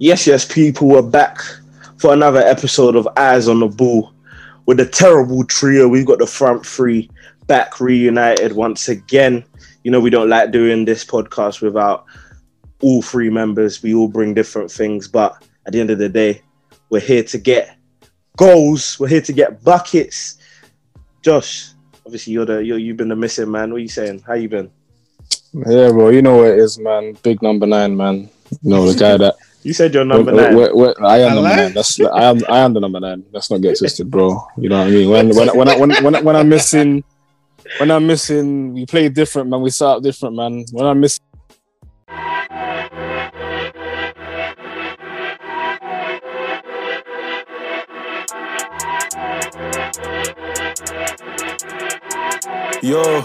Yes, yes, people, we're back for another episode of Eyes on the Ball with a terrible trio. We've got the front three back reunited once again. You know, we don't like doing this podcast without all three members. We all bring different things, but at the end of the day, we're here to get goals. We're here to get buckets. Josh, obviously you're the you're, you've been the missing man. What are you saying? How you been? Yeah, bro. You know what it is, man. Big number nine, man. You know the guy that You said you're number Wait, nine. wait, wait, I am I number like- nine. That's I am I am the number nine. Let's not get twisted, bro. You know what I mean? When when when I, when when, I, when I'm missing, when I'm missing, we play different, man. We start up different, man. When I'm missing. Yo,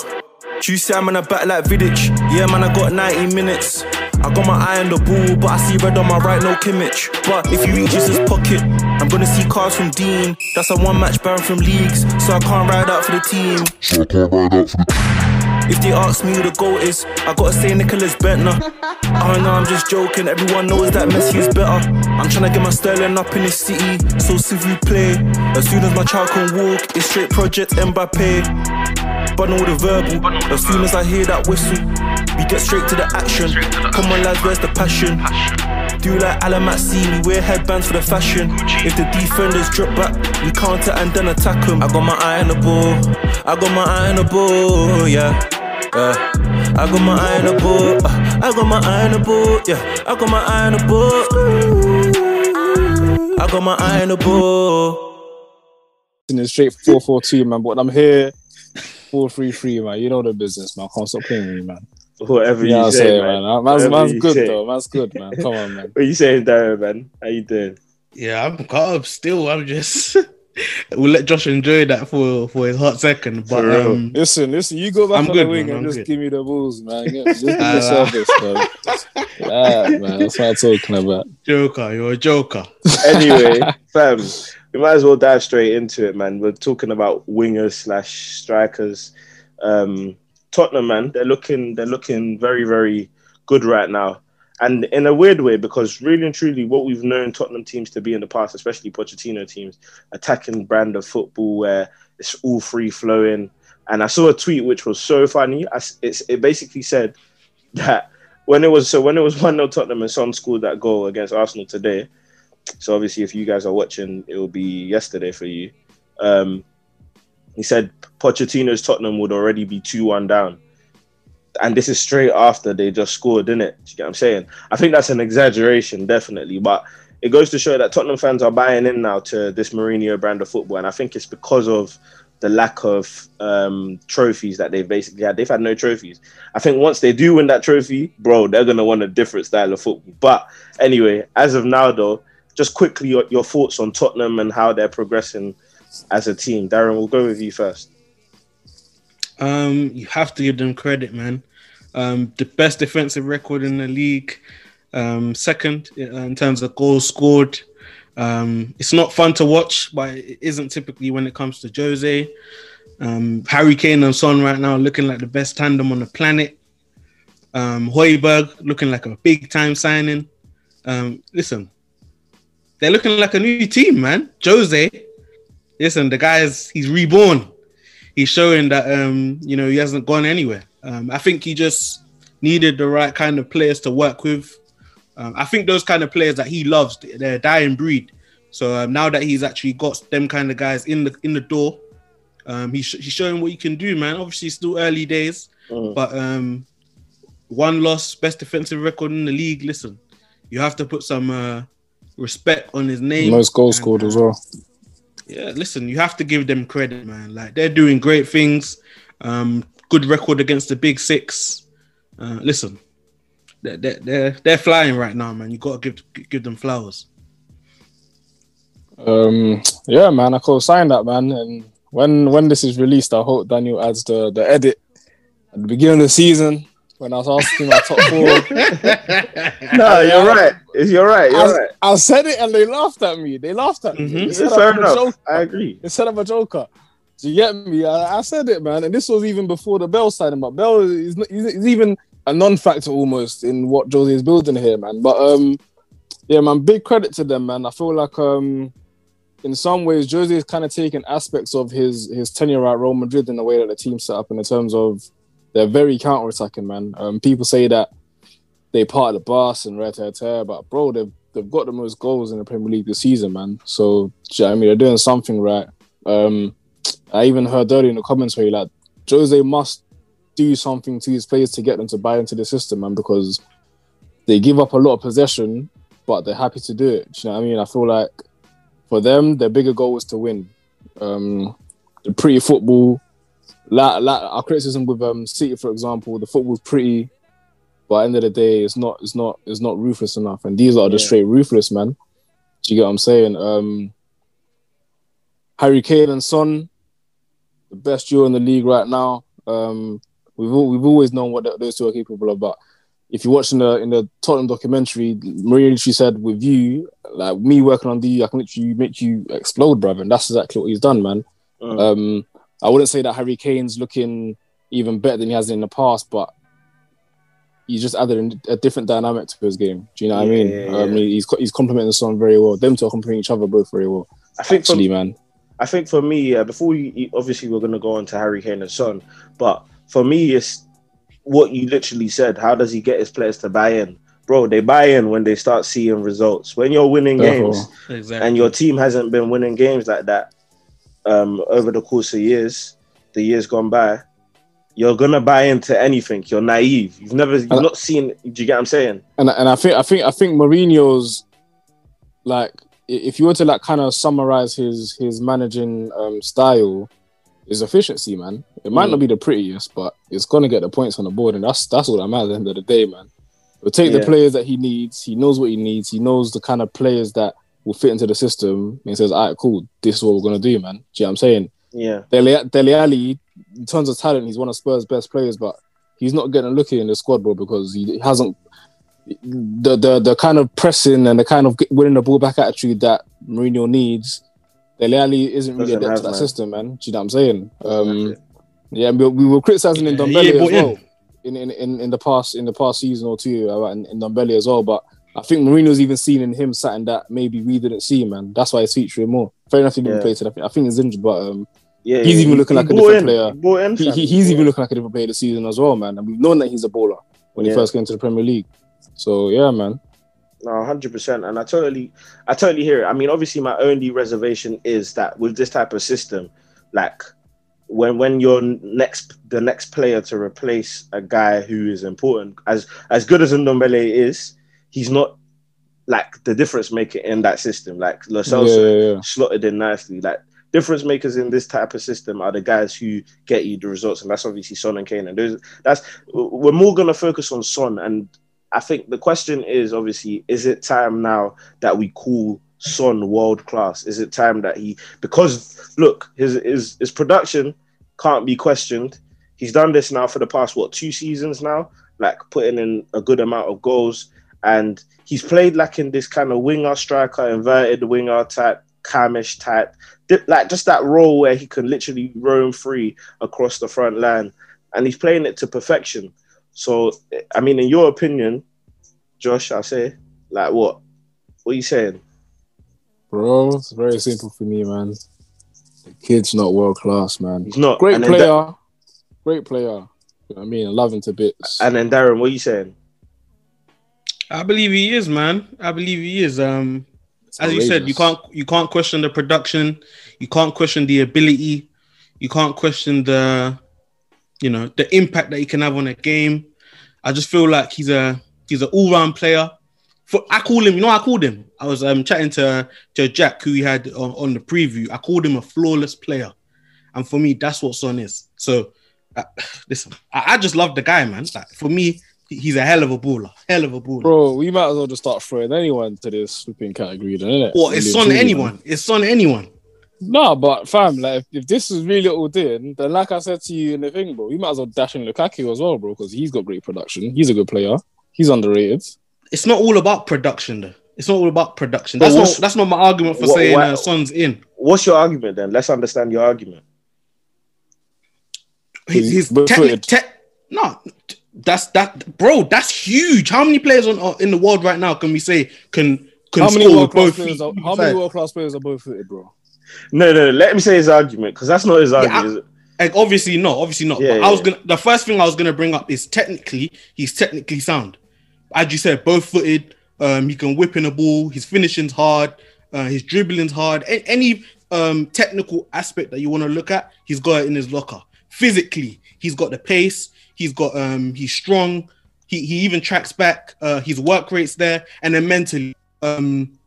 True Sam on the back like Vidic. Yeah, man, I got 90 minutes. I got my eye on the ball, but I see red on my right, no Kimmich. But if he reaches his pocket, I'm gonna see cars from Dean. That's a one match ban from leagues, so I can't ride out for the team. If they ask me who the GOAT is, I gotta say Nicklas Bendtner. Oh no, I'm just joking, everyone knows that Messi is better. I'm tryna get my Sterling up in the city, so s'il play. As soon as my child can walk, it's straight Project Mbappe. But all the verbal, as soon as I hear that whistle, we get straight to the action. Come on, lads, where's the passion? Do like Alan we wear headbands for the fashion. If the defenders drop back, we counter and then attack them. I got my eye on the ball, I got my eye on the ball, yeah. Yeah. I got my eye on the ball, uh, I got my eye on the ball, yeah. I got my eye on the ball. I got my eye on the ball. in straight 4-4-2, man. But I'm here 4-3-3, man. You know the business, man. Can't stop playing with you, man. Whatever You know you what say, saying, man. man. Man's, man's good, say. though. Man's good, man. Come on, man. What are you saying, Darren, man? How you doing? Yeah, I'm caught up still. I'm just. we'll let Josh enjoy that for for his hot second. But For um, Listen, listen, you go back I'm on good, the wing man, and I'm just good. give me the balls, man. Yeah, Just give me Ah, service, man. Yeah, man. That's what I'm talking about. Joker, you're a joker. Anyway, fam, we might as well dive straight into it, man. We're talking about wingers slash strikers. Um, Tottenham, man, they're looking they're looking very very good right now, and in a weird way because really and truly, what we've known Tottenham teams to be in the past, especially Pochettino teams, attacking brand of football where it's all free flowing. And I saw a tweet which was so funny. It basically said that when it was so when it was one 0 Tottenham and Son scored that goal against Arsenal today. So obviously, if you guys are watching, it will be yesterday for you. Um, he said Pochettino's Tottenham would already be two one down, and this is straight after they just scored, didn't it? Do you get what I'm saying? I think that's an exaggeration, definitely, but it goes to show that Tottenham fans are buying in now to this Mourinho brand of football, and I think it's because of the lack of um, trophies that they've basically had. They've had no trophies. I think once they do win that trophy, bro, they're gonna want a different style of football. But anyway, as of now, though, just quickly your, your thoughts on Tottenham and how they're progressing as a team. Darren, we'll go with you first. Um, you have to give them credit, man. Um, the best defensive record in the league. Um, second uh, in terms of goals scored. Um, it's not fun to watch, but it isn't typically when it comes to Jose. Um, Harry Kane and Son right now looking like the best tandem on the planet. Um, Højbjerg looking like a big time signing. Um, listen, they're looking like a new team, man. Jose, listen, the guy's he's reborn he's showing that um, you know he hasn't gone anywhere. Um, I think he just needed the right kind of players to work with. Um, I think those kind of players that he loves, they're a dying breed. So um, now that he's actually got them kind of guys in the in the door, um, he's, he's showing what he can do, man. Obviously, it's still early days, Mm. but um, one loss, best defensive record in the league. Listen, you have to put some uh, respect on his name. Most goals And, scored uh, as well. yeah, listen, you have to give them credit, man. Like they're doing great things. Um, good record against the big six. Uh, listen, they're, they're they're they're flying right now, man. You got to give give them flowers. Um, yeah, man, I could sign that, man. And when when this is released, I hope Daniel adds the the edit at the beginning of the season when I was asking my top four. No, you're right. It's- You're right. You're I, right. I said it and they laughed at me. They laughed at me. Mhm. They Yeah, fair enough. joker. I agree. Instead of a joker. Do you get me? I, I said it, man. And this was even before the Bale signing. But Bale is, even a non-factor almost in what Jose is building here, man. But um, Yeah, man, big credit to them, man. I feel like um in some ways Jose is kind of taking aspects of his his tenure at Real Madrid in the way that the team set up in terms of they're very counter attacking, man. Um, people say that they part of the bus and red hair tear, but bro, they've they've got the most goals in the Premier League this season, man. So you know I mean they're doing something right. Um, I even heard earlier in the comments where you like Jose must do something to his players to get them to buy into the system, man, because they give up a lot of possession, but they're happy to do it. Do you know what I mean? I feel like for them, their bigger goal was to win. Um, the pretty football, like, like our criticism with um, City, for example, the football's pretty, but at the end of the day, it's not, it's not, it's not ruthless enough. And these are just Yeah. straight ruthless, man. Do you get what I'm saying? Um, Harry Kane and Son, the best duo in the league right now. Um, we've al- we've always known what those two are capable of, but if you watch in the in the Tottenham documentary, Maria literally said, "With you, like me working on you, I can literally make you explode, brother." And that's exactly what he's done, man. Mm. Um, I wouldn't say that Harry Kane's looking even better than he has in the past, but he's just added a different dynamic to his game. Do you know what I mean? yeah, Um, yeah. he's he's complementing Son very well. Them two are complementing each other both very well. I think Actually, man. I think for me, uh, before you obviously we're gonna go on to Harry Kane and Son, but for me, it's what you literally said. How does he get his players to buy in, bro? They buy in when they start seeing results. When you're winning Therefore- games Exactly. and your team hasn't been winning games like that um, over the course of years, the years gone by, you're gonna buy into anything. You're naive. You've never, you've And- not seen. Do you get what I'm saying? and and I think I think I think Mourinho's like i- if you were to like kind of summarize his his managing um, style, is efficiency, man. It might Mm. not be the prettiest, but it's gonna get the points on the board, and that's that's all that matters at the end of the day, man. He'll take the players that he needs. He knows what he needs. He knows the kind of players that will fit into the system. And he says, "All right, cool. This is what we're gonna do, man." Do you know what I'm saying? Yeah, Dele, Dele Alli, in terms of talent, he's one of Spurs' best players, but he's not getting a look in the squad, bro, because he hasn't the the the kind of pressing and the kind of winning the ball back attitude that Mourinho needs. Dele isn't really adept to that man. system, man. Do you know what I'm saying? Um, yeah, we, we were criticizing in Yeah, Ndombele ain't as in. well. In, in in in the past in the past season or two uh, in, in Ndombele as well, but I think Mourinho's even seen in him something that maybe we didn't see, man. That's why he's featuring more. Fair enough, he didn't Yeah. play today. I think, I think he's injured, but um, yeah. he's yeah. even looking he like a different in. player. He he's even looking like a different player this season as well, man. And we've known that he's a baller when he first came to the Premier League. So yeah, man. No, hundred percent, and I totally, I totally hear it. I mean, obviously, my only reservation is that with this type of system, like when when you're next the next player to replace a guy who is important, as as good as Ndombele is, he's not like the difference maker in that system. Like Lo Yeah, Celso yeah, yeah. slotted in nicely. Like difference makers in this type of system are the guys who get you the results, and that's obviously Son and Kane. And those, that's we're more gonna focus on Son, and I think the question is obviously, is it time now that we call Son world class? Is it time that he because look, his his his production can't be questioned. He's done this now for the past what two seasons now, like putting in a good amount of goals, and he's played like in this kind of winger striker, inverted winger type, camish type, like just that role where he can literally roam free across the front line, and he's playing it to perfection. So, I mean, in your opinion, Josh, I say, like, what? What are you saying? Bro, it's very simple for me, man. The kid's not world class, man. He's not Great and player. Da- Great player. You know I mean, I love him to bits. and then Darren, what are you saying? I believe he is, man. I believe he is. Um, as you said, you can't you can't question the production, you can't question the ability, you can't question the, you know, the impact that he can have on a game. I just feel like he's a he's an all round player. For I call him, you know, I called him. I was um chatting to to Jack who we had on, on the preview. I called him a flawless player, and for me, that's what Son is. So, uh, listen, I, I just love the guy, man. Like for me, he's a hell of a baller, hell of a baller. Bro, we might as well just start throwing anyone to this swooping category, then, innit? Or it's Really on anyone. man. It's on anyone. No, but fam, like if, if this is really all in, then like I said to you in the thing, bro, we might as well dash in Lukaku as well, bro, because he's got great production. He's a good player. He's underrated. It's not all about production, though. It's not all about production. That's not. That's not my argument for What- saying why- uh, Son's in. What's your argument then? Let's understand your argument. He's, He's he's barefooted. techni- te- no, that's that, bro. That's huge. How many players on uh, in the world right now can we say can can How many score world with class both players? feet. Are, how many world class players are both footed, bro? No, no, let me say his argument because that's not his argument. is it? Like obviously not, obviously not. Yeah, but I was gonna the first thing I was gonna bring up is technically he's technically sound. As you said, both footed. Um, he can whip in a ball. His finishing's hard. Uh, his dribbling's hard. A- any um technical aspect that you want to look at, he's got it in his locker. Physically, he's got the pace. He's got um he's strong. He he even tracks back. Uh, his work rate's there, and then mentally, um,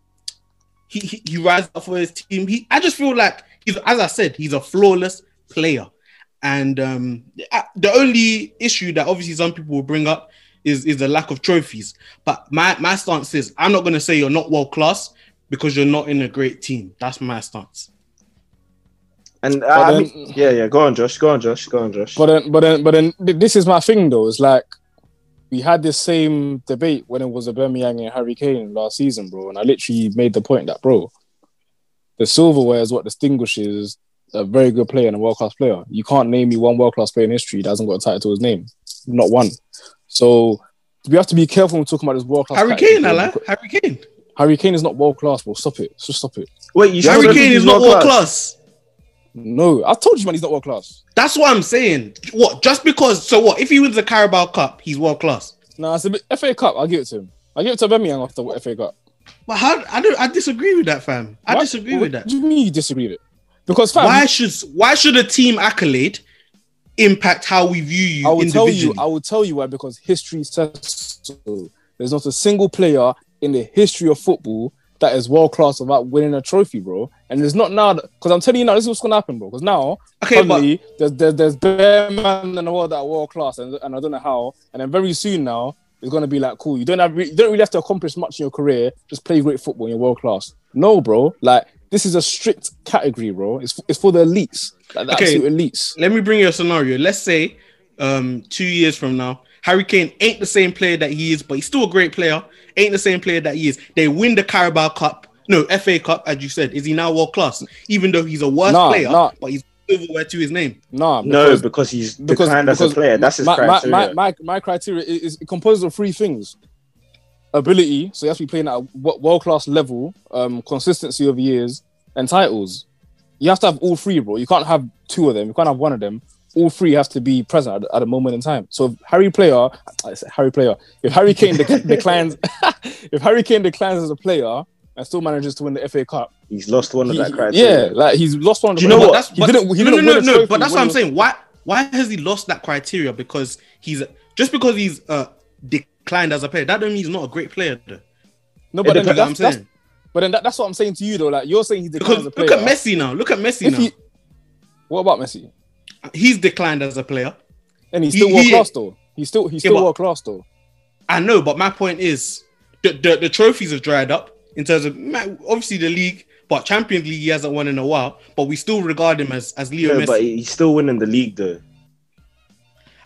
he he, he rises up for his team. He I just feel like he's as I said, he's a flawless player. And um, the only issue that obviously some people will bring up is is the lack of trophies. But my my stance is I'm not going to say you're not world class because you're not in a great team. That's my stance. And uh, I mean, yeah, yeah. Go on, Josh. Go on, Josh. Go on, Josh. But then, but then, but then, this is my thing though. It's like we had this same debate when it was a Aubameyang and Harry Kane last season, bro. And I literally made the point that, bro, the silverware is what distinguishes a very good player and a world class player. You can't name me one world class player in history that hasn't got a title to his name, not one. So we have to be careful when talking about this world class. Harry Kane, Allah. Harry Kane. Harry Kane is not world class, bro. Stop it. Just stop it. Wait, you Harry Kane is not world world-class? class. No, I told you, man, he's not world class. That's what I'm saying. What? Just because? So what? If he wins the Carabao Cup, he's world class. Nah, it's a bit, FA Cup. I'll give it to him. I'll give it to Aubameyang after the FA Cup. But how? I don't. I disagree with that, fam. I What? disagree What with that. do you mean you disagree with it? Because fam, Why should Why should a team accolade impact how we view you I will tell you, I will tell you why. Because history says so. There's not a single player in the history of football that is world class without winning a trophy, bro. And there's not now that because I'm telling you now, this is what's gonna happen, bro. Because now, Okay, but- there's there's there's bare man in the world that are world class, and, and I don't know how. And then very soon now, it's gonna be like, cool. You don't have re- you don't really have to accomplish much in your career. Just play great football. You're world class. No, bro. Like this is a strict category, bro. It's it's for the elites, like the Okay. elites. Let me bring you a scenario. Let's say um two years from now, Harry Kane ain't the same player that he is, but he's still a great player. Ain't the same player that he is. They win the Carabao Cup, no FA Cup, as you said. Is he now world class? Even though he's a worse Nah, player, nah. but he's silverware to his name. Nah, No, because- because he's because, declined as a player. That's his my, my, criteria. my, my, my criteria is, is composed of three things ability, so you have to be playing at a world class level, um, consistency over years, and titles. You have to have all three, bro. You can't have two of them, you can't have one of them. All three have to be present at, at a moment in time. So if Harry player, I said Harry player, if Harry Kane dec- declines, if Harry Kane declines as a player and still manages to win the FA Cup, he's lost one of he- that criteria. yeah, like he's lost one. Of Do you know what? That's, He but, didn't. He no, didn't no, no, no. trophy But that's what I'm saying. Why? Why has he lost that criteria? Because he's just because he's uh declined as a player. That don't mean he's not a great player. Though. No, You but then know what I'm that's, that's saying? but then that, that's what I'm saying to you though. Like you're saying he's Because declined as a player. look at Messi now. Look at Messi If now. he, what about Messi? He's declined as a player. And he's still he- world class though. He's still he's still but- world class though. I know, but my point is the, the, the trophies have dried up in terms of obviously the league, but Champions League he hasn't won in a while. But we still regard him as as Leo No, Messi. but he's still winning the league though.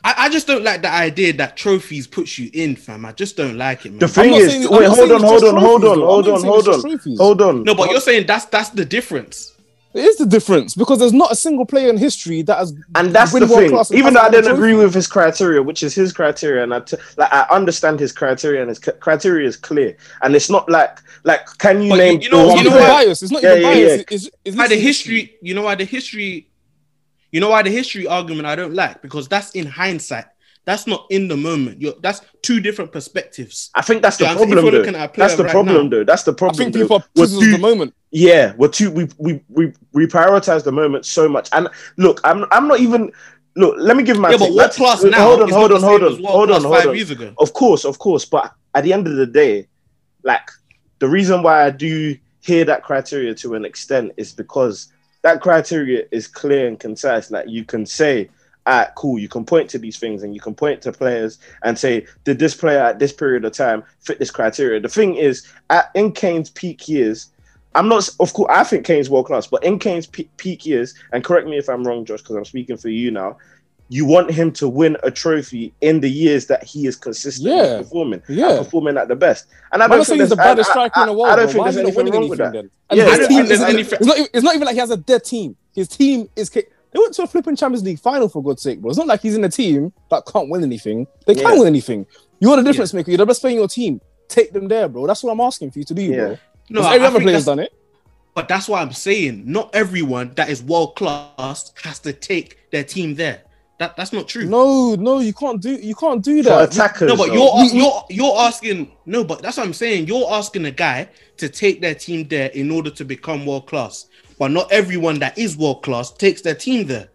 I, I just don't like the idea that trophies puts you in, fam. I just don't like it, man. The thing is, saying- I'm wait, hold on, it's hold on, hold on, hold on, hold on, hold on. no, but you're saying that's that's the difference. It is the difference because there's not a single player in history that has And that's win the world thing. class Even though I hasn't don't agree with his criteria, which is his criteria, and I t- like I understand his criteria, and his c- criteria is clear, and it's not like like can you But name you know- the It's not you know even player? It's not Yeah, even yeah, biased. yeah. It's, it's, it's Why the literally history? You know why the history? You know why the history argument I don't like because that's in hindsight. That's not in the moment. You're, that's two different perspectives. I think that's the Yeah, I'm saying if problem, though. looking at a player That's the right problem, now- though. That's the problem. I think people are We're prisoners too- the moment. Yeah, we're too we we we we prioritize the moment so much. And look, I'm I'm not even look. Let me give my yeah, but what That's- class hold now? on, hold on, hold on, hold on, hold Five on. years ago. Of course, of course. But at the end of the day, like the reason why I do hear that criteria to an extent is because that criteria is clear and concise. Like you can say, ah, cool, you can point to these things and you can point to players and say, did this player at this period of time fit this criteria? The thing is, at in Kane's peak years, I'm not, of course, I think Kane's world class, but in Kane's pe- peak years, and correct me if I'm wrong, Josh, because I'm speaking for you now. You want him to win a trophy in the years that he is consistently Yeah. performing, Yeah. performing at the best. And I don't think he's the baddest striker in the world. I don't bro. think Why there's is he not anything wrong with that. Yeah, I don't think there's isn't- it's not. even- It's not even like he has a dead team. His team is. ki- They went to a flipping Champions League final for God's sake, bro. It's not like he's in a team that can't win anything. They can Yeah. win anything. You're the difference maker. You're the best player in your team. take them there, bro. That's what I'm asking for you to do, Yeah. bro. No, No, I- every I other player's that's- done it. But that's why I'm saying not everyone that is world class has to take their team there. That that's not true. No, no, you can't do you can't do For that. attackers. No, but though. you're You- you're you're asking no, but that's what I'm saying. You're asking a guy to take their team there in order to become world class. But not everyone that is world class takes their team there.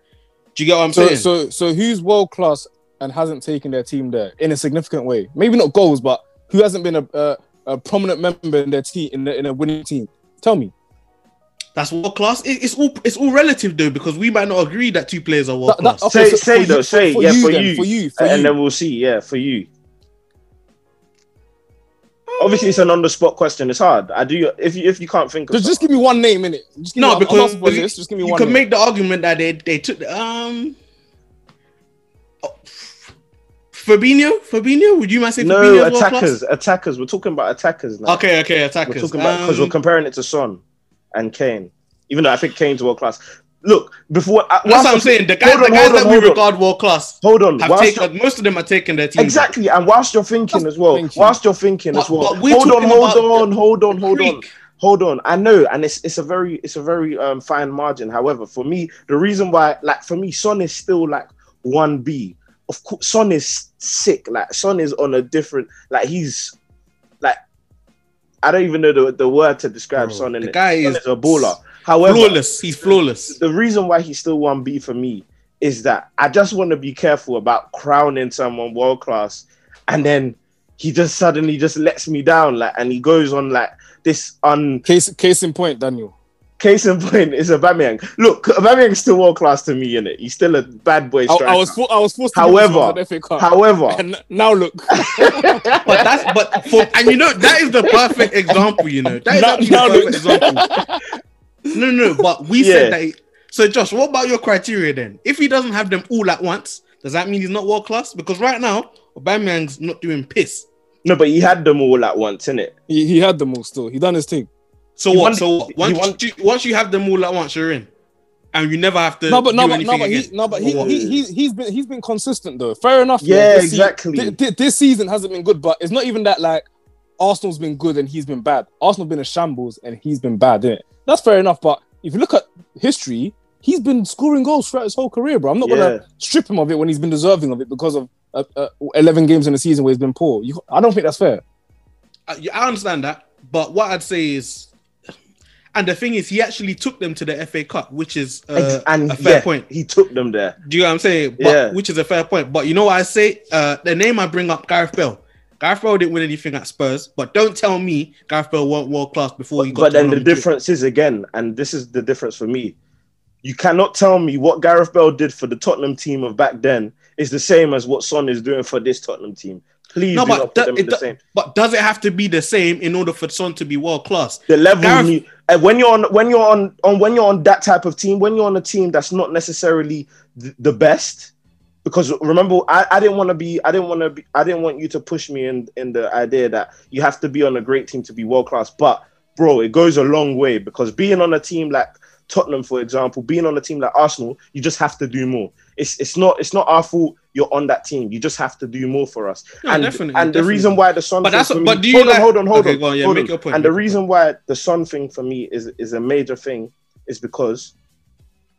Do you get what I'm So, saying? so, so who's world class and hasn't taken their team there in a significant way? Maybe not goals, but who hasn't been a, a, a prominent member in their team in, the, in a winning team? Tell me. that's world class. It- it's all it's all relative though because we might not agree that two players are world That- that- class. okay, say, so say for though, you- say for yeah you for then, you, for you, for and you. then we'll see. Yeah, for you. Obviously, it's an on the spot question. It's hard. I do. If you if you can't think of Just, just give me one name in it. No, me, because not supposed to this, just give me you one. can name. make the argument that they they took the, um oh, Fabinho. Fabinho, would you mind saying no Fabinho is world class? attackers. Attackers. We're talking about attackers now. Okay, okay, We're attackers. talking about because Um, we're comparing it to Son and Kane. Even though I think Kane's world class. Look, before uh, that's what I'm saying. The guys, on, the guys hold that on, we on. regard world class Hold on. have taken most of them are taking their team. Exactly, and whilst you're thinking as well, Thank you. whilst you're thinking as well, but we're hold on, hold on, the- hold on, hold on, hold on. I know, and it's it's a very it's a very um fine margin. However, for me, the reason why, like for me, Son is still like one B. Of course, Son is sick. Like Son is on a different. Like he's like I don't even know the, the word to describe Bro, Son in the it. guy Son is is a baller. However, Flawless. He's flawless. the reason why he's still one B for me is that I just want to be careful about crowning someone world class, and then he just suddenly just lets me down, like, and he goes on like this un Case, case in point, Daniel. case in point is Aubameyang. Look, Aubameyang's still world class to me, in it. He's still a bad boy I, striker. I was, for, I was forced to. However- one to the FA Cup. However, and now look, But that's but for and you know that is the perfect example. You know that is Now- actually now the perfect example. No, no, but we Yeah. said that. he- so, Josh, what about your criteria then? If he doesn't have them all at once, does that mean he's not world class? Because right now, Aubameyang's not doing piss. no, but he had them all at once, innit? he, he had them all. Still, he done his thing. So He what? won- so what? once won- you once you have them all at once, you're in, and you never have to. No, but no, do but no, but he, again. no, but Or he, what? he, he's he's been he's been consistent though. Fair enough. Yeah, this se- exactly. thi- thi- this season hasn't been good, but it's not even that like Arsenal's been good and he's been bad. Arsenal's been a shambles and he's been bad, innit? That's fair enough. But if you look at history, he's been scoring goals throughout his whole career, bro. I'm not Yeah. gonna strip him of it when he's been deserving of it because of uh, uh, 11 games in a season where he's been poor. You, I don't think that's fair. I, I understand that, but what I'd say is, and the thing is, he actually took them to the FA Cup, which is uh, and a fair yeah, point. he took them there. Do you know what I'm saying? But, Yeah. Which is a fair point. But you know what I say? Uh, the name I bring up, Gareth Bale. Gareth Bale didn't win anything at Spurs, but don't tell me Gareth Bale weren't world class before he got. But then the difference is again, and this is the difference for me. You cannot tell me what Gareth Bale did for the Tottenham team of back then is the same as what Son is doing for this Tottenham team. Please No, do but not put that- them in the do- same. But does it have to be the same in order for Son to be world class? The level Gareth- you- when you're on when you're on, on when you're on that type of team, when you're on a team that's not necessarily th- the best, because remember, I, I didn't want to be, I didn't want to be, I didn't want you to push me in in the idea that you have to be on a great team to be world class. But bro, it goes a long way because being on a team like Tottenham, for example, being on a team like Arsenal, you just have to do more. It's it's not it's not our fault you're on that team. You just have to do more for us. No, and definitely, and the reason why the sun But thing that's- for me- but do you hold like- on, hold on, hold Okay, on, on, yeah, hold make on. your point, And the reason why the Son thing for me is is a major thing is because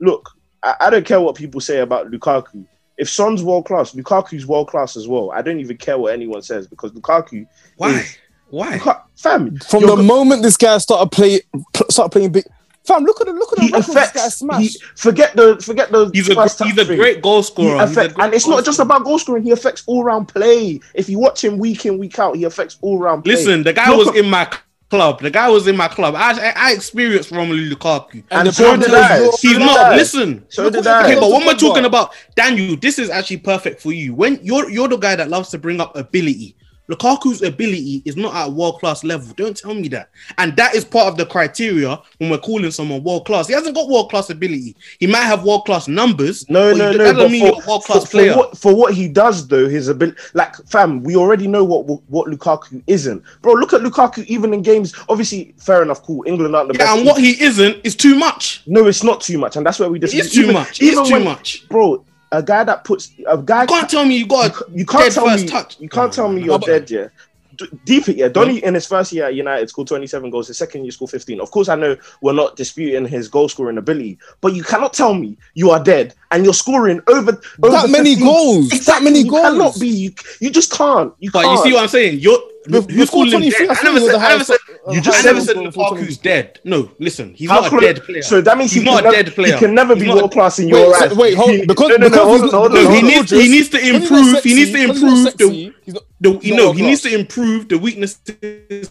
look, I, I don't care what people say about Lukaku. If Son's world class, Lukaku's world class as well. I don't even care what anyone says because Lukaku, Why? is- Why? Luka- fam, From the go- moment this guy started play, started playing big, fam, look at the look at the he records this guy affects. He, smashed. forget the forget the. He's a he's a great goal He scorer. He's a affect, great and it's goal not just about goal scoring. He affects all round play. If you watch him week in week out, he affects all round play. Listen, the guy Look was at- in my club. The guy was in my club. I I, I experienced Romelu Lukaku. and the so did is I. you're- So He's did not. I. Listen. So Look did what- I. Okay, but Look when we're talking about Daniel, this is actually perfect for you. When you're you're the guy that loves to bring up ability. Lukaku's ability is not at world class level. Don't tell me that. And that is part of the criteria when we're calling someone world class. He hasn't got world class ability. He might have world class numbers. No, no, no. But for, world for, class for what, for what he does, though, his ability, like, fam, we already know what what Lukaku isn't, bro. Look at Lukaku even in games. Obviously, fair enough, cool. England aren't the best. yeah, best. and what he isn't is too much. no, it's not too much, and that's where we disagree. is too Even- much. It is too when- much. bro. A guy that puts a guy You can't tell me you got you, you can't tell first me touch. you can't tell me you're dead, yeah. D- deep it, yeah. Donny in his first year at United scored 27 goals. His second year scored 15. Of course, I know we're not disputing his goal scoring ability, but you cannot tell me you are dead and you're scoring over, over That many 15. goals. That many you cannot be. You, you just can't. You But can't. you see what I'm saying? You're We've- who's we've calling him 23, dead? I I never said. it I never the said. highest- You just I said never said score for Lukaku's dead. No, listen, he's How not a dead player. So that means He's he not a never, dead player. He can never be world class in your so- eyes. wait, hold- He- because- he needs he needs to Because he's not improve. He needs to because he's not improve he's not- the he's you not know he needs to improve the weaknesses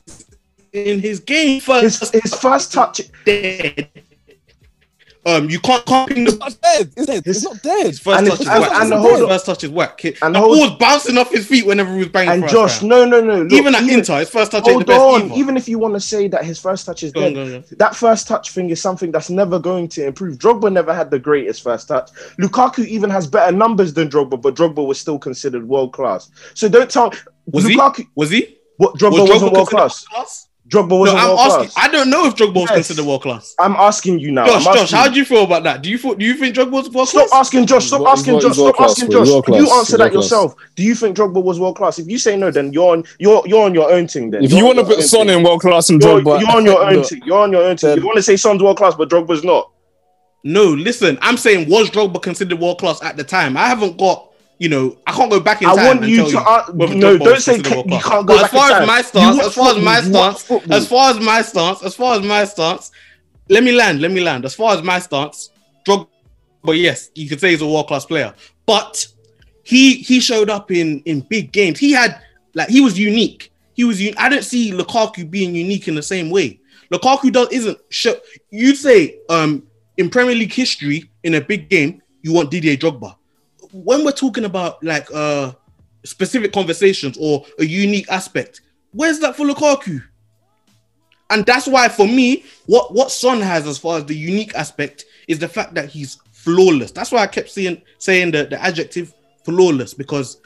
in his game His, first. his first touch, dead. Um, you can't can't ping the It's not dead. It's dead. It's not dead. His first And touch is and- whack. and His hold on. first touch is whack. And, And the hold- ball was bouncing off his feet whenever he was banging. and Josh, no, no, no. Look, even at Inter, his first touch ain't the hold best on. either. Even if you want to say that his first touch is Go on, dead, go on, go on. that first touch thing is something that's never going to improve. Drogba never had the greatest first touch. Lukaku even has better numbers than Drogba, but Drogba was still considered world class. So don't tell Was he? Lukaku. Was he? What Drogba Was wasn't Drogba world considered class. class? Drogba wasn't I'm world asking. class. I don't know if Drogba was Yes. considered world class. I'm asking you now. Josh, Josh, how do you feel about that? Do you feel, do you think Drogba was world Stop class? Stop asking Josh. Stop He's world- asking he's Josh. Stop class, asking bro. Josh. You class. answer that world class. yourself. Do you think Drogba was world class? If you say no, then you're on you're you're on your own thing. Then If You're you want to put Son in world class and you're, Drogba, you're on your own look, thing. You're on your own thing. You want to say Son's world class, but Drogba's not. No, listen. I'm saying was Drogba considered world class at the time? I haven't got. You know, I can't go back in I time. want you tell to you uh, no. Don't say considered ca- you can't go But back as far in as time. my stance, as far as my stance, as far as my stance, as far as my stance, let me land. Let me land. As far as my stance, drug, but yes, you could say he's a world class player, but he he showed up in in big games. He had like he was unique. He was. Un- I don't see Lukaku being unique in the same way. Lukaku does isn't. Show, you'd say um in Premier League history in a big game you want Didier Drogba. When we're talking about like uh specific conversations or a unique aspect, where's that for Lukaku? And that's why for me, what what Son has as far as the unique aspect is the fact that he's flawless. That's why I kept saying saying the, the adjective flawless because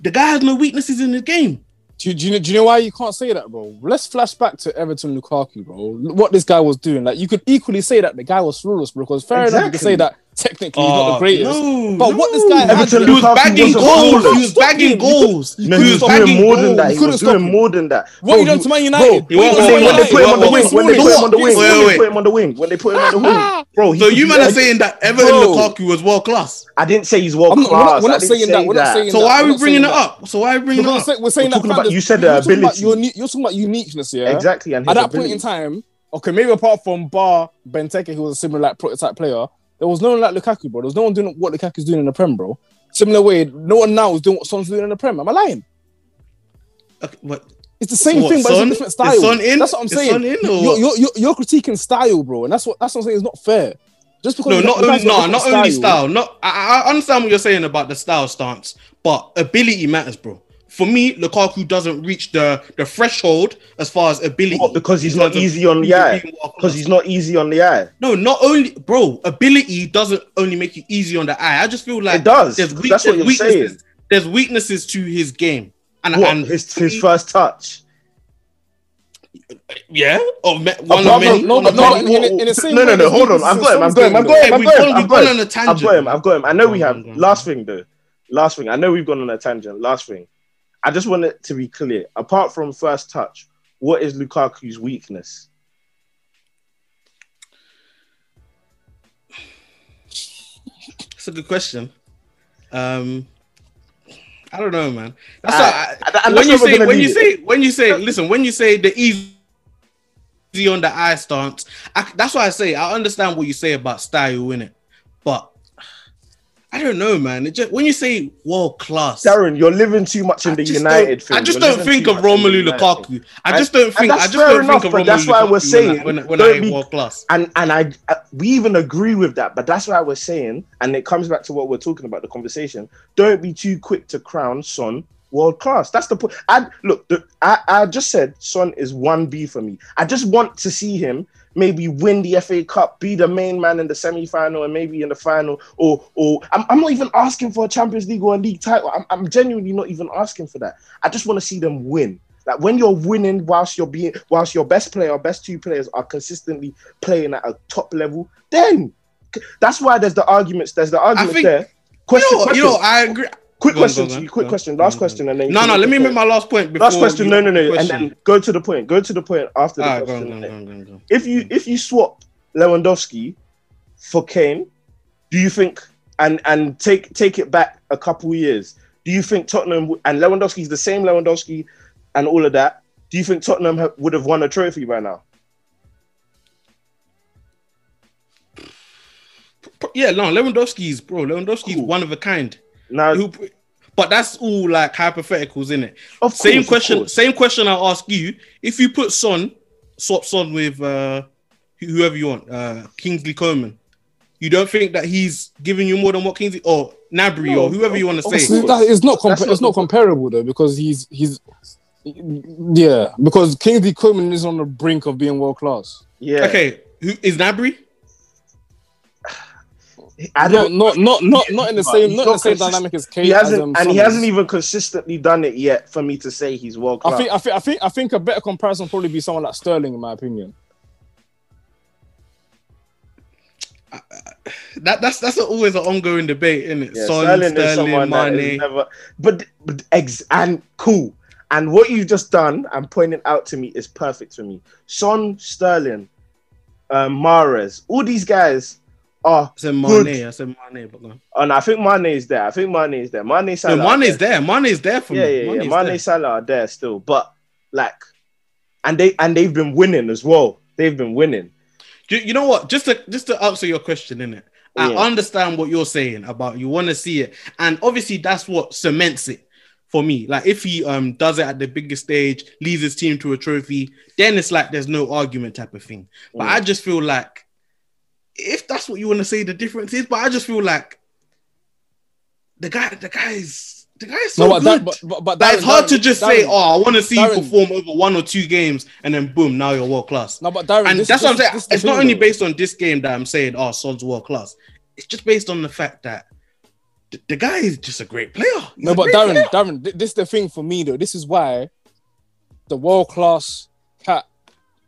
the guy has no weaknesses in his game. Do you, do, you know, do you know why you can't say that, bro? Let's flash back to Everton Lukaku, bro. What this guy was doing. Like, you could equally say that the guy was flawless, bro, because fair enough, you can say that technically he's not the Oh, greatest. no, but what this no. guy had Everton to He was bagging goals. flawless. He was bagging goals. No, he he was was bagging doing more than that. He couldn't was doing more than that. What you Bro, done to Man United? What wasn't you done to when Man they put him on the United? wing, when they put him on the wing, when they put him on the wing, when they put him on the wing, bro. So you do man are that. saying that Everton Bro. Lukaku was world class. I didn't say he's world we're not- class. we're not saying that. We're not saying So that. why are we're we not bringing it up? So why are we bringing it up? we're saying, we're saying that talking fact about- is- you said you're the talking about ability. You're talking about uniqueness, yeah. Exactly, and At that point in time, okay, maybe apart from Bar Benteke, who was a similar like prototype player, there was no one like Lukaku, bro. There was no one doing what Lukaku's doing in the Prem, bro. Similar way, no one now is doing what Son's doing in the Prem. Am I lying? Okay, what? It's the same what, thing, but Son? it's a different Is style. Son in? That's what I'm Is saying. Son in or you're, you're, you're, you're critiquing style, bro, and that's what that's what I'm saying. It's not fair. Just because No, not only no, not only style. Not I, I understand what you're saying about the style stance, but ability matters, bro. For me, Lukaku doesn't reach the the threshold as far as ability. What, because he's not easy on the eye. Because he's not easy on the eye. No, not only, bro. Ability doesn't only make you easy on the eye. I just feel like It does. There's because That's what you're weaknesses, saying. There's weaknesses to his game, and What, and his his first touch. yeah, or me, one Oh, of many. no, one no, no, no, no. as Hold on. I've got him. I've Son's got him. I've got him. I've we've got gone, him. we've I've got him. a I've got him. I've got him. I know we have. Last thing though. Last thing. I know we've gone on a tangent. Last thing. I just want it to be clear. Apart from first touch, what is Lukaku's weakness? That's a good question. Um, I don't know, man. That's Uh, and- I, when you say when you leave say when you say listen when you say the easy on the eye stance. I, that's why I say I understand what you say about style in it, I don't know, man. It just when you say world class, Darren, you're living too much in I the United. I just don't think of much in the Romelu Lukaku. I just don't think. I that's just fair don't enough, think of Romelu that's why Lukaku we're saying when, I- when, when I be- world class. And and I uh, we even agree with that, but that's why we're saying, and it comes back to what we're talking about the conversation. Don't be too quick to crown Son world class. That's the point. I look, the, I I just said Son is one B for me. I just want to see him maybe win the FA Cup, be the main man in the semi final, and maybe in the final. Or or I'm, I'm not even asking for a Champions League or a league title. I'm, I'm genuinely not even asking for that. I just want to see them win. Like when you're winning, whilst you're being, whilst your best player, or best two players are consistently playing at a top level, then that's why there's the arguments. There's the arguments think- there. Question, you know, question, you know, I agree. Quick Go on, question go on, to you. Quick on, question. on, Last question, and then No, no. Let me make my last point. Before last question. No, no, no, and then go to the point. Go to the point after the question. if you if you swap Lewandowski for Kane, do you think and and take take it back a couple years? Do you think Tottenham and Lewandowski's the same Lewandowski and all of that? Do you think Tottenham ha- would have won a trophy by now? Yeah, no, Lewandowski's bro. Lewandowski's Cool. one of a kind. Now, Who- But that's all like hypotheticals, in it. of Same course, question. course. Same question. I'll ask you. If you put Son, swap Son with uh, whoever you want, uh, Kingsley Coman, you don't think that he's giving you more than what Kingsley or Gnabry No, or whoever you want to say? course. That is not compa- That's not it's not comparable though because he's he's yeah because Kingsley Coman is on the brink of being world class. Yeah. Okay, who is Gnabry? I Not don't. not not not not in the same he's not the same consist- dynamic as Kane. He hasn't, um, and he hasn't even consistently done it yet for me to say he's world I class. think I think I think I think a better comparison would probably be someone like Sterling in my opinion. That that's that's always an ongoing debate, isn't it? Yeah, Son, Sterling, Sterling, is Mane. never. But, but ex and cool. And what you've just done and pointed out to me is perfect for me. Son, Sterling, um, Mares, all these guys are. I said Good. Mane. I said Mane, but no. And I think Mane is there. I think Mane is there. Mane Salah. No, are Mane's there. Mane's there for Yeah, me. yeah, yeah. Mane's Mane there. Salah are there still, but like, and they and they've been winning as well. They've been winning. You, you know what? Just to just to answer your question, innit? I Yeah. understand what you're saying about you want to see it, and obviously that's what cements it for me. Like if he um does it at the biggest stage, leads his team to a trophy, then it's like there's no argument type of thing. But Mm. I just feel like if that's what you want to say, the difference is. But I just feel like the guy, the guy is the guy is so No, but good. that, but, but, but Like, it's hard Darren- to just Darren- say, "Oh, I want to see you perform over one or two games," and then boom, now you're world class. No, but Darren, And that's what I'm saying. this It's not only though. based on this game that I'm saying, "Oh, Son's world class." It's just based on the fact that the, the guy is just a great player. He's No, but Darren, player. Darren, th- this is the thing for me though. This is why the world class cat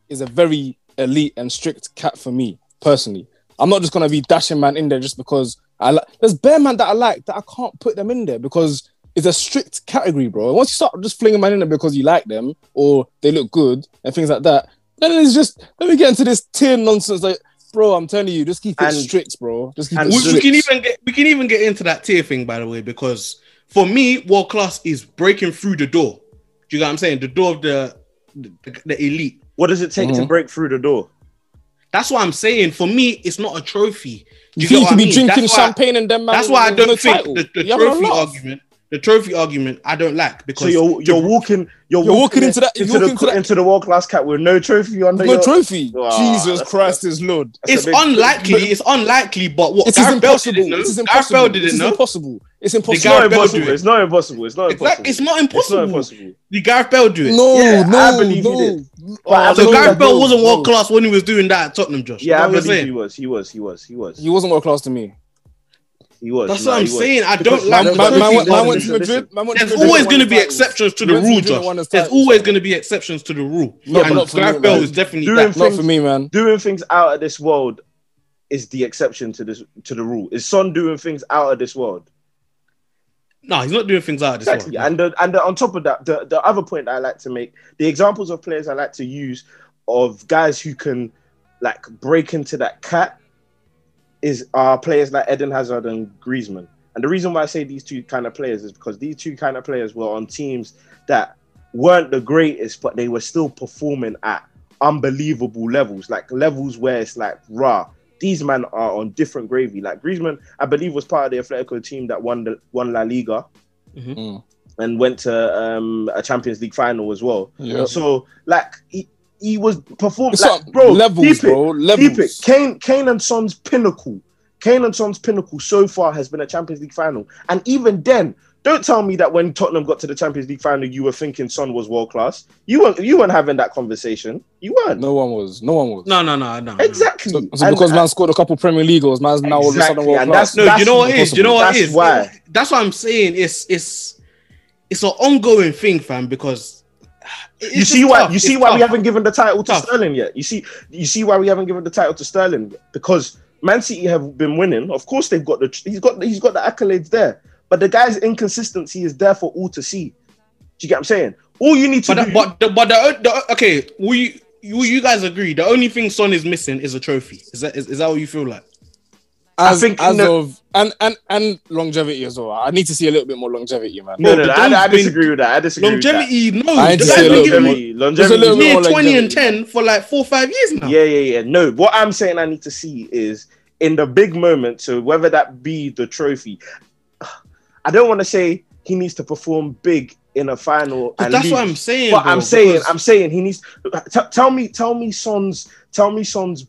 is a very elite and strict cat for me personally. I'm not just gonna be dashing man in there just because I like. There's bare man that I like that I can't put them in there because it's a strict category, bro. Once you start just flinging man in there because you like them or they look good and things like that, then it's just let me get into this tier nonsense. Like, bro, I'm telling you, just keep it And- strict, bro. Just keep and it we, strict. we can even get we can even get into that tier thing by the way because for me, world class is breaking through the door. Do you get what I'm saying? The door of the the, the elite. What does it take to Mhm. break through the door? That's what I'm saying. For me, it's not a trophy. Do You get think you could I be mean? drinking That's why- champagne and them man. That's why I don't no think title. the, the You having a trophy argument, the trophy argument, I don't like because So you're you're walking you're, You're walking into that- you're into the into that- into the world class cat with no trophy under No your trophy. Wow, Jesus Christ is Lord. That's it's big- unlikely. It's unlikely, but what It is Gareth Bale impossible. didn't know. It is Gareth impossible. Bale didn't is know. impossible. It's It's impossible. not impossible. It's not impossible. It's not impossible. It's not It's impossible. not impossible. Did Gareth Bale do it? No, Yeah, no, I believe he no. did. Oh, But So believe- Gareth Bale wasn't world class when he was doing that at Tottenham, Josh. Yeah, I believe I'm he was. He was. He was. He was. He wasn't world class to me. He was. That's Nah, what I'm he was. saying. I don't man- like Man, the man, trophy went- man went to listen, Madrid. Man went to There's Madrid always going to be exceptions to the rule, Josh. There's always going to be exceptions to the rule. No, and not for Gareth me, Bale is definitely Doing that. Not things- for me, man. Doing things out of this world is the exception to this to the rule. Is Son doing things out of this world? No, he's not doing things out of this Exactly. And the, and the, on top of that, the, the other point I like to make, the examples of players I like to use of guys who can like break into that cat is are players like Eden Hazard and Griezmann. And the reason why I say these two kind of players is because these two kind of players were on teams that weren't the greatest, but they were still performing at unbelievable levels, like levels where it's like raw. These men are on different gravy. Like Griezmann, I believe, was part of the Atletico team that won the won La Liga Mm. and went to um, a Champions League final as well. Yep. So like he, he was performing It's like, bro levels, keep it, bro. Levels. Keep it. Kane, Kane and Son's pinnacle. Kane and Son's pinnacle so far has been a Champions League final. And even then, don't tell me that when Tottenham got to the Champions League final, you were thinking Son was world class. You weren't you weren't having that conversation. You weren't. No one was. No one was. No, no, no, no. no. Exactly. So, so And- because man scored a couple Premier League goals, man's now all of a sudden world and class. that's- No, do you know what it is? Do you know what That's is? why. That's what I'm saying. It's it's it's an ongoing thing, fam. Because it's you see why tough. you see It's why we haven't given the title to Tough. Sterling yet. You see you see why we haven't given the title to Sterling yet? because Man City have been winning. Of course, they've got the he's got he's got the accolades there, but but the guy's inconsistency is there for all to see. Do you get what I'm saying? All you need to But do. the, but the, but the, the okay, we you you guys agree the only thing Son is missing is a trophy. Is that is, is that what you feel like? As, think- as no- of and, and and longevity as well. I need to see a little bit more longevity, man. no, no, the no, I, I disagree with that. I disagree Longevity, no. I ain't The to guy's been a giving little me bit longevity, Just a little longevity. near more 20 and 10 for like four or five years now. Yeah, yeah, yeah. No, what I'm saying I need to see is in the big moment. So whether that be the trophy, I don't want to say he needs to perform big in a final. But and that's what. I'm saying. But bro, I'm saying, because- I'm saying he needs. T- tell me, tell me, Son's, tell me, Son's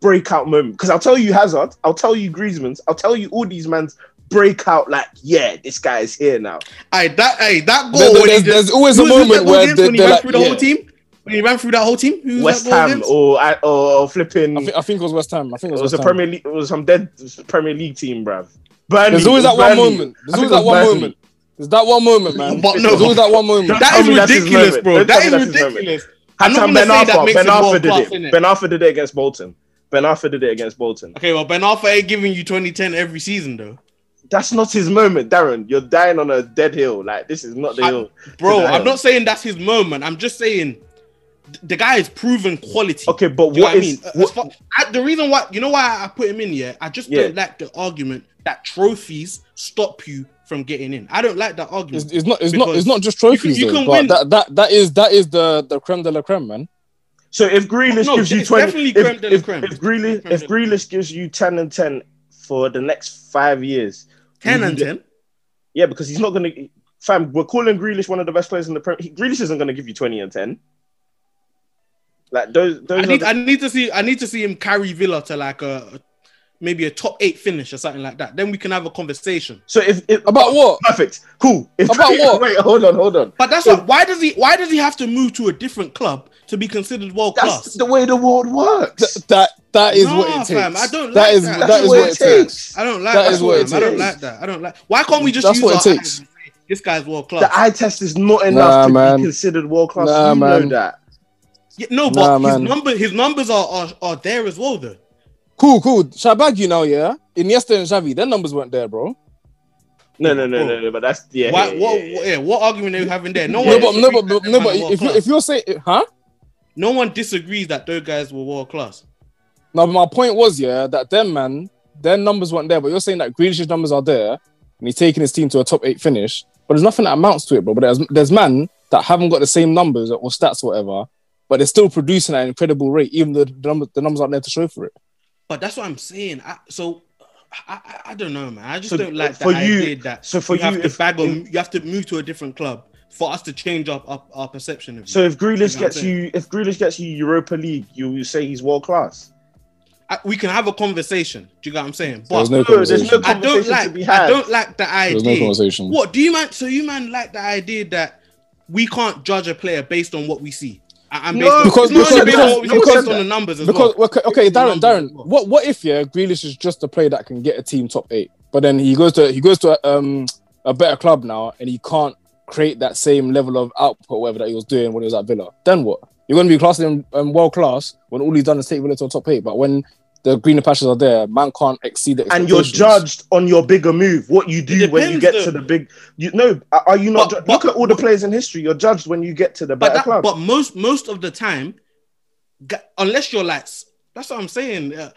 breakout moment. Because I'll tell you Hazard, I'll tell you Griezmann's, I'll tell you all these man's breakout. Like, yeah, this guy is here now. Aye, that aye, that goal. There- when he there's- just- there's always a moment that goal where against they- when he they're ran like- through the yeah. whole team. When he ran through that whole team, Who West that Ham or or, or flipping. I think, I think it was West Ham. I think it it was, was a Premier League. It was some dead Premier League team, bruv. Burnley. There's always that was one moment. There's always that one Burnley. moment. There's that one moment, man. But no. There's always that one moment. Don't That tell is me that's ridiculous, bro. Don't That tell me is that's ridiculous. I'm not Hassan gonna Ben say that Arfa. makes Ben him Arfa did it. innit? Ben Arfa did it against Bolton. Ben Arfa did it against Bolton. Okay, well, Ben Arfa ain't giving you 2010 every season though, That's not his moment, Darren. You're dying on a dead hill. Like this is not the I- hill. bro. The I'm hill. not saying that's his moment. I'm just saying th- the guy is proven quality. Okay, but Do what what I is mean? what- far- I- the reason why you know why I put him in here? I just Yeah. don't like the argument that trophies stop you from getting in. I don't like that argument. It's, it's not. It's not. It's not just you can- trophies. you though, can but win- That, that that is that is the the creme de la creme, man. So if Grealish No, gives you twenty, definitely if, creme de la if, creme. if Grealish Creme if Grealish gives you ten and ten for the next five years, 10 and 10. yeah, because he's not gonna. Fam, we're calling Grealish one of the best players in the Premier. Grealish isn't gonna give you twenty and ten. Like those, those I need, the- I need to see I need to see him carry Villa to like a maybe a top eight finish or something like that. Then we can have a conversation. so if, if About oh, what? perfect, cool. If, About what? Wait, hold on, hold on. But that's what, why does he why does he have to move to a different club to be considered world class? That's class? the way the world works. Th- that that is Nah, what it takes. fam, I don't That like is that. that That's what what it it takes. takes. I don't like That that. is what it fam. I don't like that. I don't like. Why can't we just That's use what our it takes. eyes and say, This guy's world class. The eye test is not enough Nah, to man. be considered world class. Nah, you man. know that. Yeah, no, Nah, but his number his numbers are, are are there as well though. Cool, cool. Shall I bag you now? Yeah. Iniesta and Xavi, their numbers weren't there, bro. No, no, no, Bro. no, no. But that's yeah. Why, yeah, what, yeah, what, yeah. yeah, what argument are you having there? No No, but no, but, but, no, but if you, if you're saying, huh? no one disagrees that those guys were world class. No, but my point was, yeah, that them man, their numbers weren't there. But you're saying that Grealish's numbers are there, and he's taking his team to a top eight finish. But there's nothing that amounts to it, bro. But there's there's man that haven't got the same numbers or stats or whatever, but they're still producing at an incredible rate, even though the numbers the numbers aren't there to show for it. But that's what I'm saying. I, so I, I, I don't know, man. I just So, don't like the for you- idea that so for you have you, to bag or if- you have to move to a different club for us to change up our, our perception of you. So if Grealish You know gets you, if Grealish gets you Europa League, you will say he's world class. I, we can have a conversation. Do you get what I'm saying? There's But no No, there's conversation. I don't like. to be I don't like the There's no idea. conversation. what do you man? So you man like the idea that we can't judge a player based on what we see. I, No, based on, because- because- on we see, because- on the numbers as Because well. okay, okay, Darren, Darren, what what if yeah, Grealish is just a player that can get a team top eight, but then he goes to he goes to um a better club now, and he can't create that same level of output, whatever that he was doing when he was at Villa. Then what? You're going to be classing him um, world class when all he's done is take Villa to a top eight, but when the greener patches are there, man can't exceed the And you're judged on your bigger move. What you do It when you depends, get to the big. You no, are- are you not? But- ju- but- look at all the players in history. You're judged when you get to the but better that, club. but most most of the time, unless you're like, that's what I'm saying. Uh,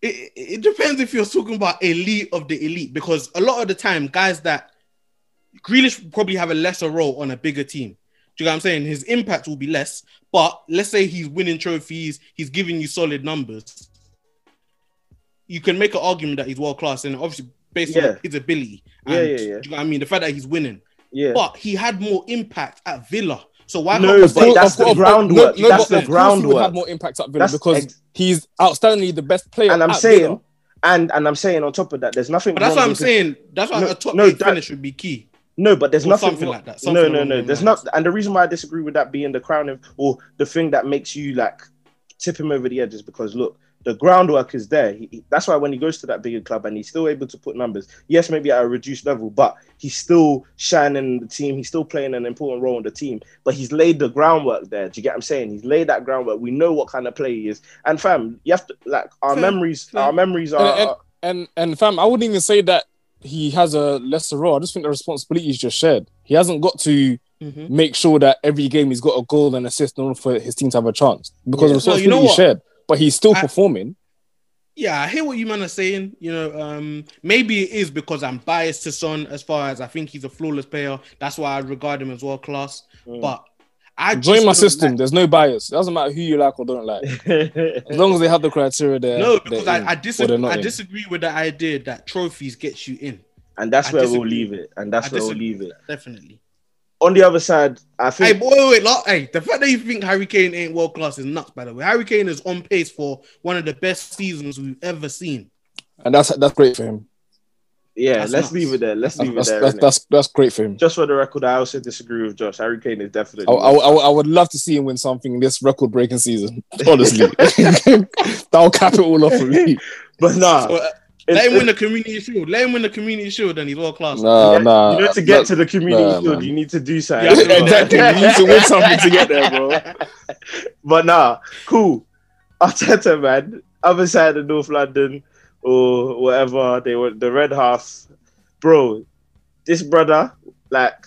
it, it- it depends if you're talking about elite of the elite, because a lot of the time, guys that Grealish probably have a lesser role on a bigger team. Do you know what I'm saying? His impact will be less, but let's say he's winning trophies, he's giving you solid numbers. You can make an argument that he's world class, and obviously based Yeah. on his ability. And, yeah, yeah. Do you know what I mean? The fact that he's winning yeah. but he had more impact at Villa. So why No, can't but that's Of the groundwork. no, no, That's the of course he have more impact at Villa That's because ex- he's outstandingly the best player. and I'm saying, Villa. and and I'm saying on top of that, there's nothing. But that's what I'm saying. That's why No, a top no, eight that- finish would be key. No, but there's Or nothing something like that, No, something no, along no. There's not, and the reason why I disagree with that being the crowning or the thing that makes you like tip him over the edge is because look, the groundwork is there. He, he- that's why when he goes to that bigger club and he's still able to put numbers, yes, maybe at a reduced level, but he's still shining the team. He's still playing an important role in the team. But he's laid the groundwork there. Do you get what I'm saying? He's laid that groundwork. We know what kind of player he is. And fam, you have to like our Fair, memories. fair. Our memories are. And- and- And and fam, I wouldn't even say that he has a lesser role. I just think the responsibility is just shared. He hasn't got to Mhm. make sure that every game he's got a goal and assist in order for his team to have a chance because Yeah. the No, you know responsibility is what? shared. But he's still I- performing. Yeah, I hear what you man are saying. You know, um, maybe it is because I'm biased to Son as far as I think he's a flawless player. That's why I regard him as world class. Mm. But I Join my system. like- There's no bias. It doesn't matter who you like or don't like. As long as they have the criteria there. no, they're because in, I, I disagree. I in. disagree with the idea that trophies get you in. and that's I where we'll leave it. And that's I where we'll leave it. Definitely. On the other side, I Hey, think boy, wait, wait, lo- hey, the fact that you think Harry Kane ain't world class is nuts. By the way, Harry Kane is on pace for one of the best seasons we've ever seen. and that's that's great for him. yeah, That's let's nuts. leave it there. Let's leave it That's, there. that's, that's, that's great for him. Just for the record, I also disagree with Josh. Harry Kane is definitely. I, I, I, I would love to see him win something this record breaking season. Honestly, that'll cap it all off for me. but nah, So, uh, it- let him win the community shield. Let him win the community shield, and he's world class. Nah, Yeah, nah. you know, to get that- to the community nah, shield, man. you need to do something. Yeah, exactly. You need to win something to get there, bro. But nah, cool. Arteta, man, other side of North London or whatever, they were the red half, bro. This brother, like,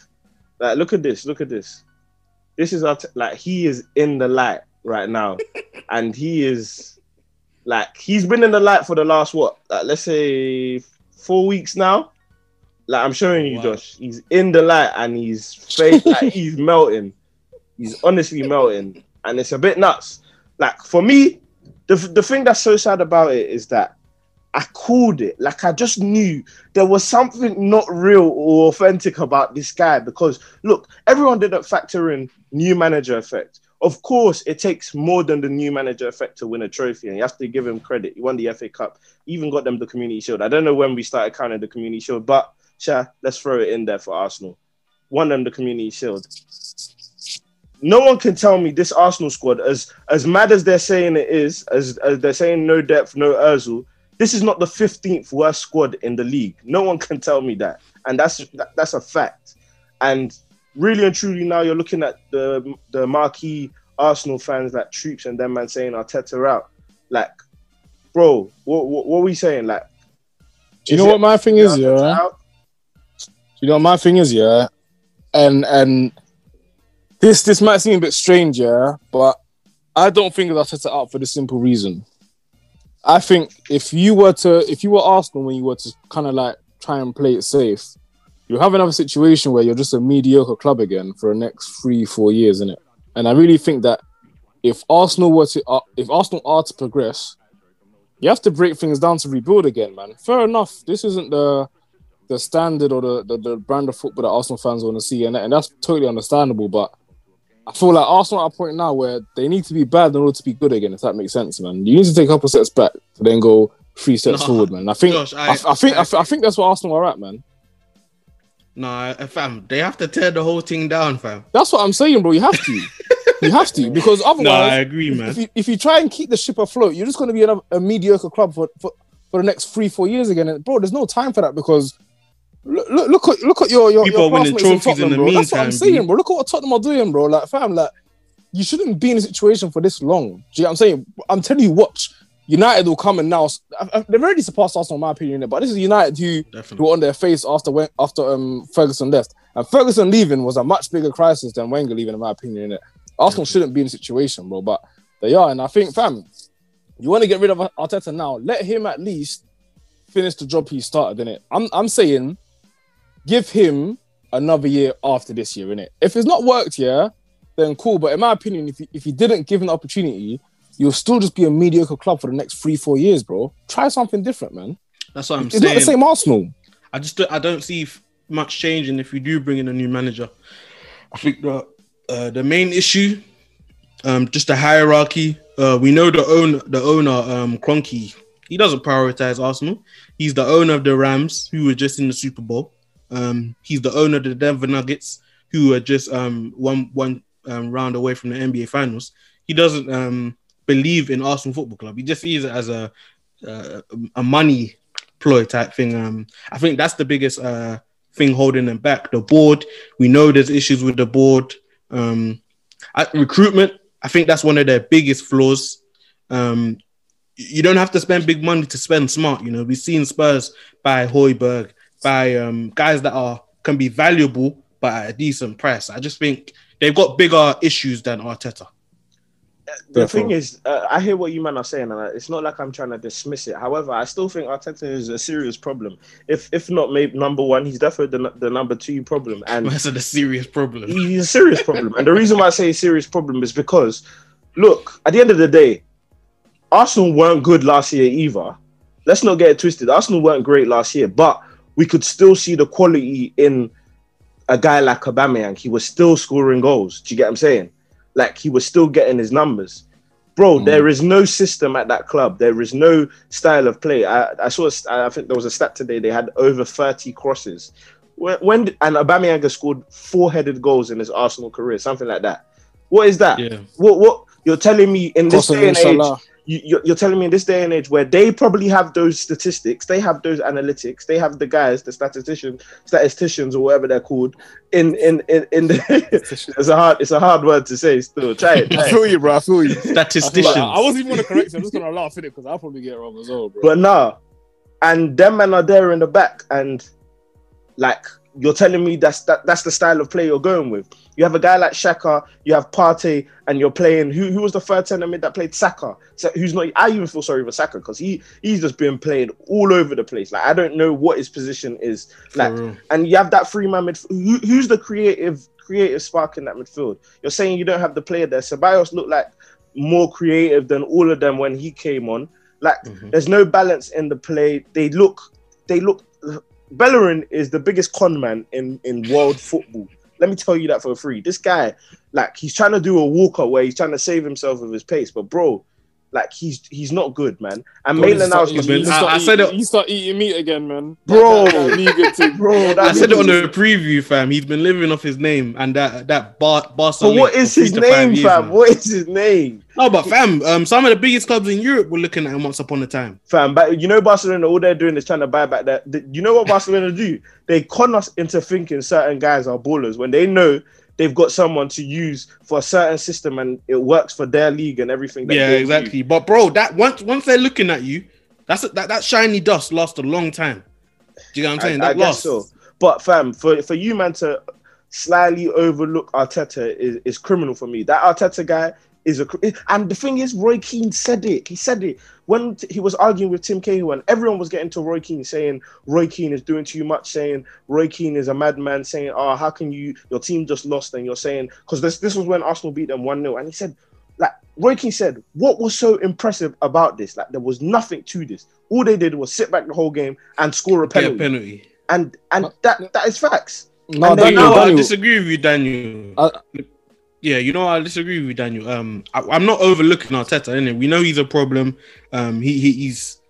like, look at this, look at this. This is Arte- like he is in the light right now, and he is like he's been in the light for the last what, like, let's say four weeks now. Like I'm showing you, Wow. Josh. He's in the light and he's face like he's melting. He's honestly melting, and it's a bit nuts. Like for me, the the thing that's so sad about it is that I called it. Like I just knew there was something not real or authentic about this guy because look, everyone didn't factor in new manager effect. Of course, it takes more than the new manager effect to win a trophy, and you have to give him credit. He won the FA Cup, even got them the Community Shield. I don't know when we started counting the Community Shield, but Sha, let's throw it in there for Arsenal. Won them the Community Shield. No one can tell me this Arsenal squad, as as mad as they're saying it is, as, as they're saying no depth, no Özil, this is not the 15th worst squad in the league. No one can tell me that. And that's that, that's a fact. And really and truly now you're looking at the the marquee Arsenal fans like Troops and them man saying Arteta out. Like, bro, what what, what are we saying? Like Do you know what my thing is, yeah? out? You know what my thing is, yeah? And and this this might seem a bit strange, yeah, but I don't think it's Arteta out for the simple reason. I think if you were to if you were Arsenal when you were to kind of like try and play it safe, you have another situation where you're just a mediocre club again for the next three, four years, innit? And I really think that if Arsenal were to uh, if Arsenal are to progress, you have to break things down to rebuild again, man. Fair enough. This isn't the the standard or the, the, the brand of football that Arsenal fans want to see, and, and that's totally understandable. But I feel like Arsenal are at a point now where they need to be bad in order to be good again. If that makes sense, man. You need to take a couple steps back to then go three steps No. forward, man. I think Josh, I, I- I think I- I think that's what Arsenal are at, man. Nah, fam, they have to tear the whole thing down, fam. That's what I'm saying, bro. You have to, you have to, because otherwise, No, I agree, if, man. you, if you try and keep the ship afloat, you're just going to be another, a mediocre club for, for, for the next three, four years again. And bro, there's no time for that because look, look, look at look at your your, People your are winning trophies in Tottenham, the bro. That's what I'm saying, bro. Look at what Tottenham are doing, bro. Like, fam, like you shouldn't be in a situation for this long. Do you know what I'm saying? I'm telling you, watch. United will come and now they've already surpassed Arsenal, in my opinion. But this is United who who were on their face after when, after um Ferguson left. And Ferguson leaving was a much bigger crisis than Wenger leaving, in my opinion. Innit? Arsenal shouldn't be in a situation, bro, but they are. And I think, fam, you want to get rid of Arteta now, let him at least finish the job he started, innit? I'm I'm saying give him another year after this year, innit? If it's not worked, yeah, then cool. But in my opinion, if he, if he didn't give the opportunity, you'll still just be a mediocre club for the next three, four years, bro. Try something different, man. That's what I'm it's not saying. the same Arsenal. I just don't- I don't see much changing if you do bring in a new manager. I think the uh, the main issue, um, just the hierarchy. Uh, we know the own the owner, um, Cronky. He doesn't prioritize Arsenal. He's the owner of the Rams, who were just in the Super Bowl. Um, he's the owner of the Denver Nuggets, who are just um one one um, round away from the NBA Finals. He doesn't um believe in Arsenal Football Club. He just sees it as a uh, a money ploy type thing. Um, I think that's the biggest uh, thing holding them back. The board, we know there's issues with the board. Um, recruitment, I think that's one of their biggest flaws. Um, you don't have to spend big money to spend smart. You know, we've seen Spurs buy Højbjerg, by um, guys that are can be valuable but at a decent price. I just think they've got bigger issues than Arteta. The thing is, uh, I hear what you man are saying, and it's not like I'm trying to dismiss it. However, I still think Arteta is a serious problem. If if not maybe number one, he's definitely the, the number two problem. And That's a serious problem. he's a serious problem. And the reason why I say serious problem is because, look, at the end of the day, Arsenal weren't good last year either. Let's not get it twisted. Arsenal weren't great last year, but we could still see the quality in a guy like Aubameyang. He was still scoring goals. Do you get what I'm saying? Like he was still getting his numbers. Bro, Mm. there is no system at that club. There is no style of play. I, I saw. a I think there was a stat today. They had over 30 crosses. When, when and Aubameyang has scored four-headed goals in his Arsenal career, something like that. What is that? Yeah. What? What? You're telling me in this Crossing day and age, Salah. You, you're, you're telling me in this day and age where they probably have those statistics, they have those analytics, they have the guys, the statistician, statisticians or whatever they're called. In in in, in the, it's a hard it's a hard word to say. Still, try it. Try I it. feel you, bro. I feel you. I, feel like- I wasn't even gonna correct you. I'm just gonna laugh at it because I'll probably get it wrong as well, bro. But nah, and them men are there in the back, and like you're telling me that's that that's the style of play you're going with. You have a guy like Xhaka, you have Partey, and you're playing who who was the third centre mid that played Saka? So who's not? I even feel sorry for Saka because he he's just been played all over the place. Like I don't know what his position is. Like and you have that free man midfield. Who, who's the creative creative spark in that midfield? You're saying you don't have the player there. Ceballos looked like more creative than all of them when he came on. Like Mhm. there's no balance in the play. They look they look. Bellerin is the biggest con man in in world football. Let me tell you that for free. This guy, like, he's trying to do a walker where he's trying to save himself with his pace, but bro, like, he's he's not good, man. And Bro, Maitland start- Niles, you I- start I eat- said it- You start eating meat again, man. Bro. That- that legal thing. bro. I said it on the preview, fam. He's been living off his name and that that bar Barca. But what link is for his three to five name, years fam? now. What is his name, No, but fam, um, some of the biggest clubs in Europe were looking at him once upon a time. fam? But you know, Barcelona, all they're doing is trying to buy back that. the- you know what Barcelona do? They con us into thinking certain guys are ballers when they know they've got someone to use for a certain system and it works for their league and everything. That yeah, exactly. But bro, that once once they're looking at you, that's that that shiny dust lasts a long time. Do you know what I'm saying? I, I that guess lasts. so. But fam, for for you man to slightly overlook Arteta is, is criminal for me. That Arteta guy is a cr- eh, and the thing is, Roy Keane said it. He said it when t- he was arguing with Tim Cahill, and everyone was getting to Roy Keane saying Roy Keane is doing too much, saying Roy Keane is a madman, saying, "Oh, how can you? Your team just lost." And you're saying because this this was when Arsenal beat them one 0 and he said. Like Roy Keane said, what was so impressive about this? Like there was nothing to this. All they did was sit back the whole game and score a Get a penalty penalty. and and that that is facts. No, And then Daniel, know, what? I disagree with you, Daniel. I- yeah, you know, I disagree with you, Daniel. Um, I, I'm not overlooking Arteta. Innit? We know he's a problem. Um, he, he he's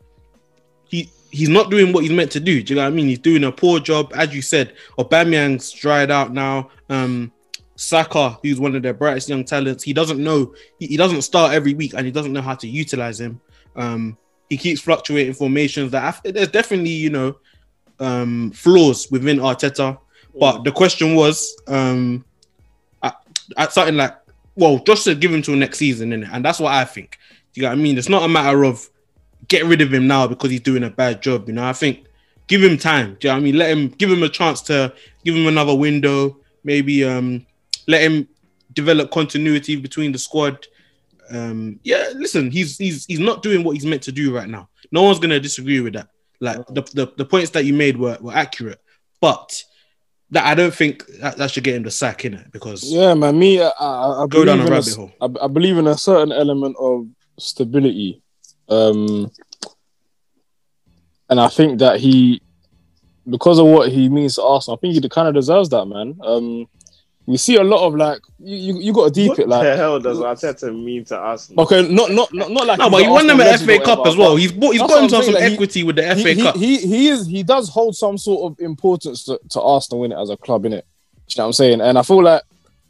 he he's not doing what he's meant to do. Do you know what I mean? He's doing a poor job, as you said. Aubameyang's dried out now. Um, Saka, who's one of their brightest young talents, he doesn't know. He, he doesn't start every week, and he doesn't know how to utilize him. Um, he keeps fluctuating formations. That I, there's definitely you know um flaws within Arteta. But the question was, um, at, something like, well, just to give him till next season, innit? and that's what I think. Do You know what I mean? It's not a matter of get rid of him now because he's doing a bad job. You know, I think give him time. Do you know what I mean? Let him give him a chance to give him another window. Maybe um, let him develop continuity between the squad. Um, yeah, listen, he's he's he's not doing what he's meant to do right now. No one's gonna disagree with that. Like the, the, the points that you made were, were accurate, but that I don't think that, that should get him the sack in it because Yeah, man. Me, I, I, I Go down believe a in rabbit s- hole. I, I believe in a certain element of stability, um, and I think that he, because of what he means to Arsenal, I think he kind of deserves that, man. Um, we see a lot of like you, you, you got to deep what it, like the hell does Arteta mean to Arsenal? okay, not not not, not like no, but he won them Arsenal an FA Cup whatever, as well. but He's bought, he's That's got what himself some saying, like, he- equity with the FA he, Cup. He, he he is he does hold some sort of importance to, to Arsenal in it as a club in it. You know what I'm saying? And I feel like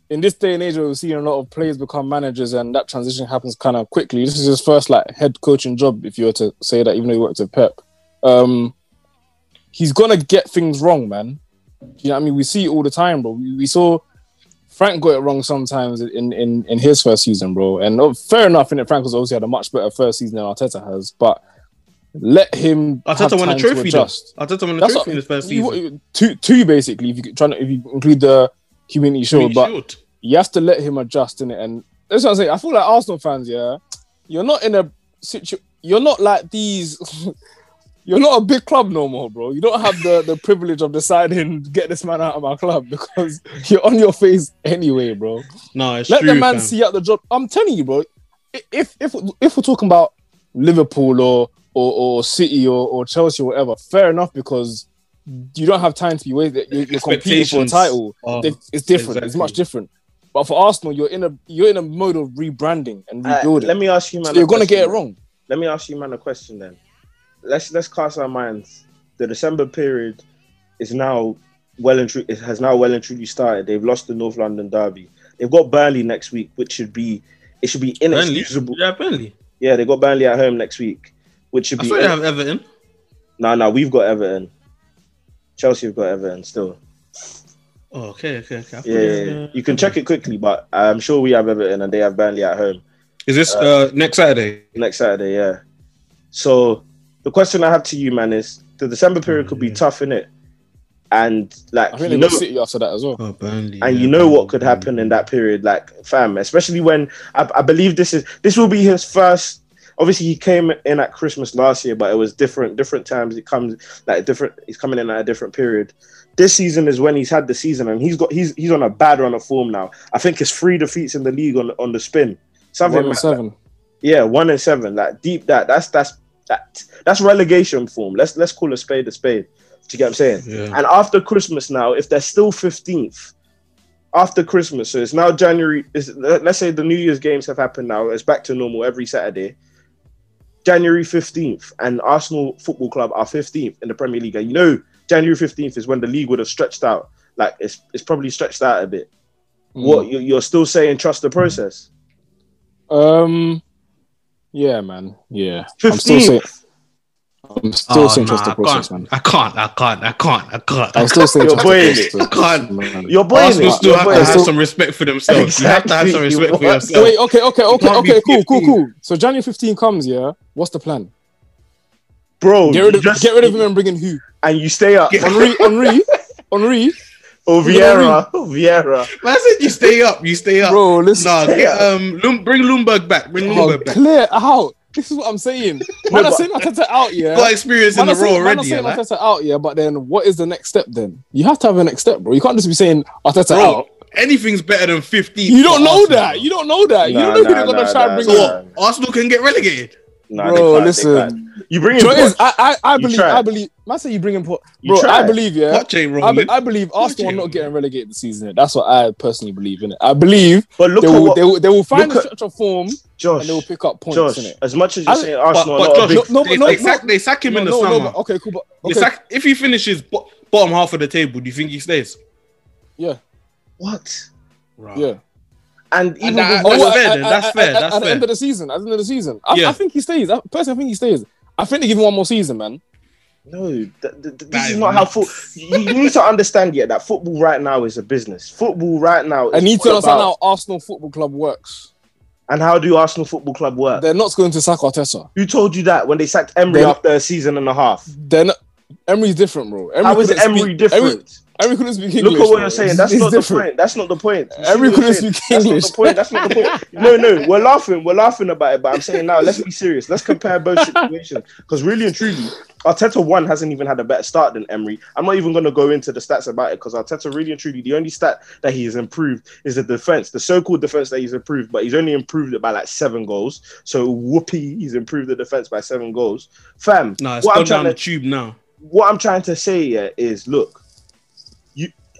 in this day and age where we're seeing a lot of players become managers and that transition happens kind of quickly. This is his first like head coaching job, if you were to say that, even though he worked with Pep. Um he's gonna get things wrong, man. You know what I mean? We see it all the time, bro. We, we saw Frank got it wrong sometimes in, in, in his first season, bro. And oh, fair enough, in it, Frank was obviously had a much better first season than Arteta has, but let him. Arteta won a trophy adjust. Arteta won a That's trophy what- in his first season. you- two, two basically. If you trying to, if you include the community shield, Community but Shield. you have to let him adjust in it. And that's what I'm saying. I feel like Arsenal fans, yeah, you're not in a situ. You're not like these. you're not a big club no more, bro. You don't have the the privilege of deciding get this man out of my club because you're on your face anyway, bro. No, it's Let true. the man fam. see out the job. I'm telling you, bro. If if if we're talking about Liverpool or or, or City or, or Chelsea or whatever, fair enough because you don't have time to be waiting. You're, you're competing for a title. are- It's different. It's much different. But for Arsenal, you're in a you're in a mode of rebranding and Uh, rebuilding. let me ask you, man. so you're gonna question, get it wrong. Let me ask you, man, a question then. Let's let's cast our minds. The December period is now well and truly it has now well and truly started. They've lost the North London derby. They've got Burnley next week, which should be it should be Burnley. inexcusable. Yeah, Burnley. Yeah, they got Burnley at home next week, which should I be. thought you have Everton. No, no, we've got Everton. Chelsea have got Everton still. Oh, okay, okay, okay. Yeah, you yeah, yeah. uh, you can check it quickly, but I'm sure we have Everton and they have Burnley at home. Is this uh, next Saturday? next Saturday, yeah. So the question I have to you, man, is the December period could be Yeah. tough in it, and like I think you know, City after that as well. Oh, Burnley. and yeah, you know what could happen Burnley. in that period, like fam, especially when I, I believe this is this will be his first. Obviously, he came in at Christmas last year, but it was different. Different times. It comes like different. He's coming in at a different period. This season is when he's had the season, and he's got he's he's on a bad run of form now. I think it's three defeats in the league on on the spin. Something One and like seven. yeah, one and seven. Like deep that. That's that's that. That's relegation form. Let's let's call a spade a spade. Do you get what I'm saying? Yeah. And after Christmas now, if they're still fifteenth, after Christmas, so it's now January. Is let's say the New Year's games have happened now. It's back to normal every Saturday. January fifteenth, and Arsenal Football Club are fifteenth in the Premier League. And you know, January fifteenth is when the league would have stretched out. Like it's it's probably stretched out a bit. Mm. What you- you're still saying? Trust the process. Um. Yeah, man. Yeah. I'm still saying. I'm still Oh, saying nah, trust the I process, can't. man. I can't. I can't. I can't. I can't. I'm still saying You're trust the boying process. it. I can't. man. You're boiling Arsenal it. still You're have to have it. some respect for themselves. You have to have some Exactly. respect for What? yourself. Wait, okay, okay, okay, okay, cool, cool, 15. cool. So January 15 comes, yeah. What's the plan? bro. Get rid of just- get rid of him and bring in who? and you stay up. Henri, Henri, Henri. Oh, Vieira, oh, Vieira. Man said you stay up. You stay up. Bro, listen. Nah, stay get, um, Lum- bring Ljungberg back. Bring Oh, back. clear out. This is what I'm saying. Man, I'm but- saying Arteta out, yeah. Got experience in the I'm saying- role man, I'm saying Yeah, like. Out, yeah. But then, what is the next step? Then you have to have a next step, bro. You can't just be saying Arteta Bro, out. anything's better than 15. You don't know Arsenal, that. You don't know that. you don't know who nah, they're gonna nah, try nah, and bring So nah. what? Arsenal can get relegated. Nah, Bro, they can't, they listen. Can't. You bring in Do you know what it is? Poch, I, I, I believe, try. I believe. Man, say you bring in, Port, You bro. I believe, yeah. Watch ain't I, be, I believe Arsenal are not getting relegated this season. That's what I personally believe in it. I believe but look they will, what they will, they will find look a at- stretch of form Josh. and they will pick up points Josh, in it. as much as you're I- saying But, Arsenal but are not Josh, big, No, they, no, they, no. sack, they sack him No, in the no, no, summer. but- okay, cool. But, okay, sack- if he finishes bo- bottom half of the table, do you think he stays? yeah, what? yeah. And even that- with That's Oh, fair at- then, at- that's at- fair, At, that's at the end of the season, at the end of the season, I, Yeah. I think he stays. I, personally, I think he stays. I think they give him one more season, man. no, th- th- th- this is is not how football. You, you need to understand, yet that football right now is a business. Football right now. Is I need to understand about- how Arsenal Football Club works. And how do Arsenal Football Club work? They're not going to sack Arteta. Who told you that when they sacked Emery Then- after a season and a half? They're not. Emery's different, bro. Emery How is Emery speak- different? Emery, Emery couldn't speak English. Look at what bro. you're saying. That's it's not different. the point. That's not the point. You see Emery what I'm couldn't saying? speak That's English. not the point. That's not the point. No, no, we're laughing. We're laughing about it, but I'm saying now, let's be serious. Let's compare both situations because really and truly, Arteta one hasn't even had a better start than Emery. I'm not even going to go into the stats about it because Arteta really and truly, the only stat that he has improved is the defense, the so-called defense that he's improved, but he's only improved it by like seven goals. So whoopee, he's improved the defense by seven goals. Fam, No, it's what gone I'm trying down to the tube now. what I'm trying to say here is look, you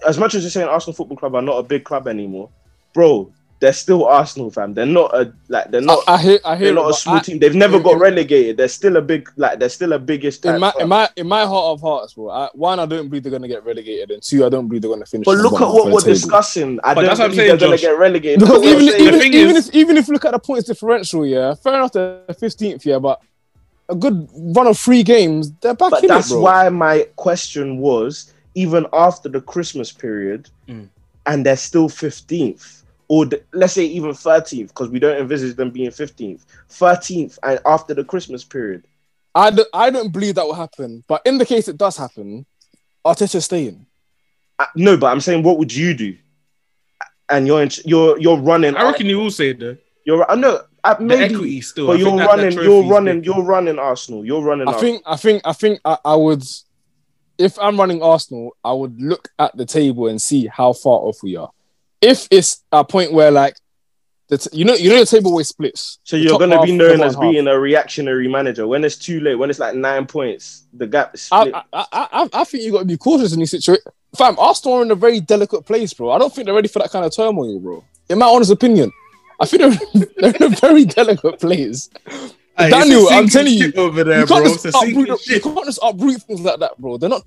as much as you're saying Arsenal Football Club are not a big club anymore, bro, they're still Arsenal fam. They're not a like they're not I, I hear. I hear. they're it, not a small I- team. They've never in- got relegated. They're still a big like they're still a biggest in my club. in my in my heart of hearts, bro. I, one, I don't believe they're gonna get relegated, and two, I don't believe they're gonna finish. But look at what we're table. discussing. I But don't that's what I'm believe saying, they're gonna get relegated. Because That's even I'm even, even is- if even if you look at the points differential, yeah, fair enough, they're fifteenth, yeah, but a good run of three games, they're back but in that's it, bro. why my question was even after the Christmas period, Mm. and they're still 15th, or the, let's say even 13th, because we don't envisage them being 15th, 13th, and after the Christmas period. I don't, I don't believe that will happen. But in the case it does happen, Arteta's staying. Uh, no, but I'm saying, what would you do? And you're in, you're you're running. I reckon you will say that. You're I know uh, The maybe, equity still. but I you're that- that running. You're running. big. You're running Arsenal. You're running. I Arsenal. think I think I think I, I would if I'm running Arsenal, I would look at the table and see how far off we are. If it's a point where like the t- you know you know the table always splits. So you're going to be known as half. being a reactionary manager when it's too late. When it's like nine points, the gap is I, split. I, I, I, I think you got to be cautious in these situations. Fam, Arsenal are in a very delicate place, bro. I don't think they're ready for that kind of turmoil, bro. In my honest opinion, I think they're, they're in a very delicate place. Hey, Daniel, I'm telling you, over there, you bro. can't, a just uproot, you can't just uproot things like that, bro. They're not.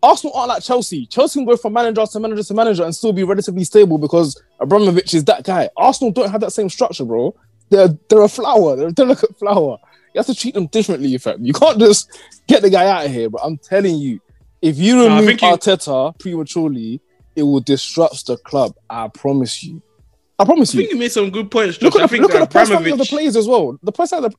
Arsenal aren't like Chelsea. Chelsea can go from manager to manager to manager and still be relatively stable because Abramovich is that guy. Arsenal don't have that same structure, bro. They're they're a flower. They're a delicate flower. You have to treat them differently, fam. You can't just get the guy out of here. But I'm telling you, if you I remove you- Arteta prematurely, it will disrupt the club. I promise you. I promise I you. I think you made some good points, Josh. Look at the, think look at the personality of the players as well. The personality,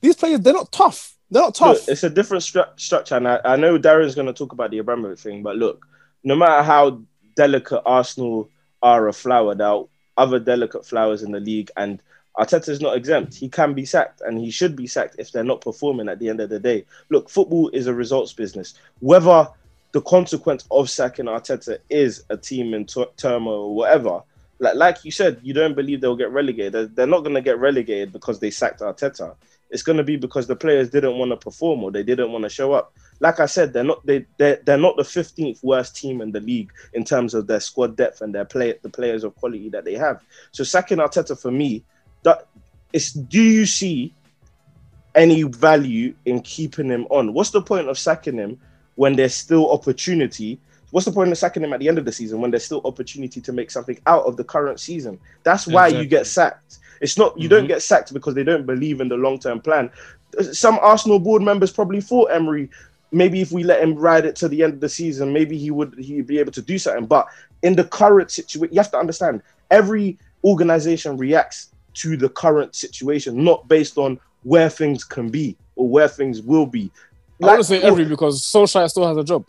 these players, they're not tough. They're not tough. Look, it's a different stru- structure, and I, I know Darren's going to talk about the Abramovich thing, but look, no matter how delicate Arsenal are a flower, there are other delicate flowers in the league, and Arteta's not exempt. He can be sacked, and he should be sacked if they're not performing at the end of the day. Look, football is a results business. Whether the consequence of sacking Arteta is a team in t- turmoil or whatever, like like you said, you don't believe they'll get relegated. They're, they're not going to get relegated because they sacked Arteta it's going to be because the players didn't want to perform or they didn't want to show up. Like I said, they're not they they're, they're not the 15th worst team in the league in terms of their squad depth and their play the players of quality that they have. So sacking Arteta for me, that is do you see any value in keeping him on? What's the point of sacking him when there's still opportunity? What's the point of sacking him at the end of the season when there's still opportunity to make something out of the current season? That's why you get sacked. It's not you Mhm. don't get sacked because they don't believe in the long term plan. Some Arsenal board members probably thought Emery maybe if we let him ride it to the end of the season, maybe he would he'd be able to do something. But in the current situation, you have to understand every organization reacts to the current situation, not based on where things can be or where things will be. I want to say every because Solskjaer still has a job.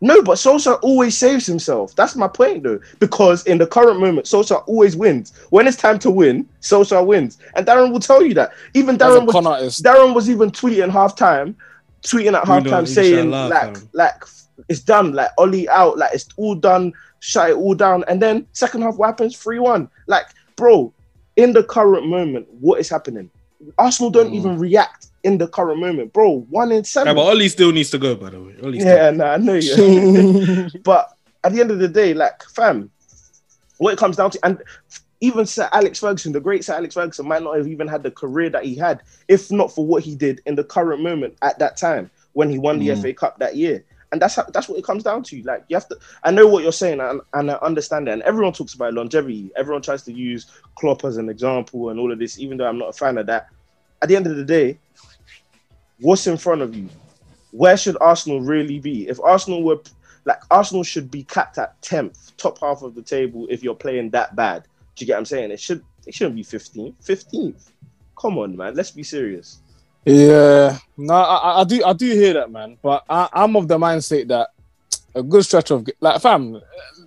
No, but Sosa always saves himself. That's my point, though. Because in the current moment, Sosa always wins. When it's time to win, Sosa wins, and Darren will tell you that. Even Darren was artist. Darren was even tweeting halftime, tweeting at Bruno, halftime saying inshallah, like fam. like it's done, like Ollie out, like it's all done, shut it all down, and then second half what happens? Three one. Like, bro, in the current moment, what is happening? Arsenal don't Mm. even react in the current moment, bro. One in seven. Yeah, but Ollie still needs to go, by the way. Ollie still- yeah, nah, I know you. but at the end of the day, like, fam, what it comes down to, and even Sir Alex Ferguson, the great Sir Alex Ferguson, might not have even had the career that he had if not for what he did in the current moment at that time when he won the Mm. FA Cup that year. And that's how, that's what it comes down to. Like you have to. I know what you're saying, and, and I understand that. And everyone talks about longevity. Everyone tries to use Klopp as an example and all of this, even though I'm not a fan of that. At the end of the day, what's in front of you? Where should Arsenal really be? If Arsenal were like Arsenal should be capped at tenth, top half of the table. If you're playing that bad, do you get what I'm saying? It should it shouldn't be 15th. 15th. Come on, man. Let's be serious. Yeah, no, I, I- do, I do hear that, man. But I, I'm of the mindset that a good stretch of like, fam,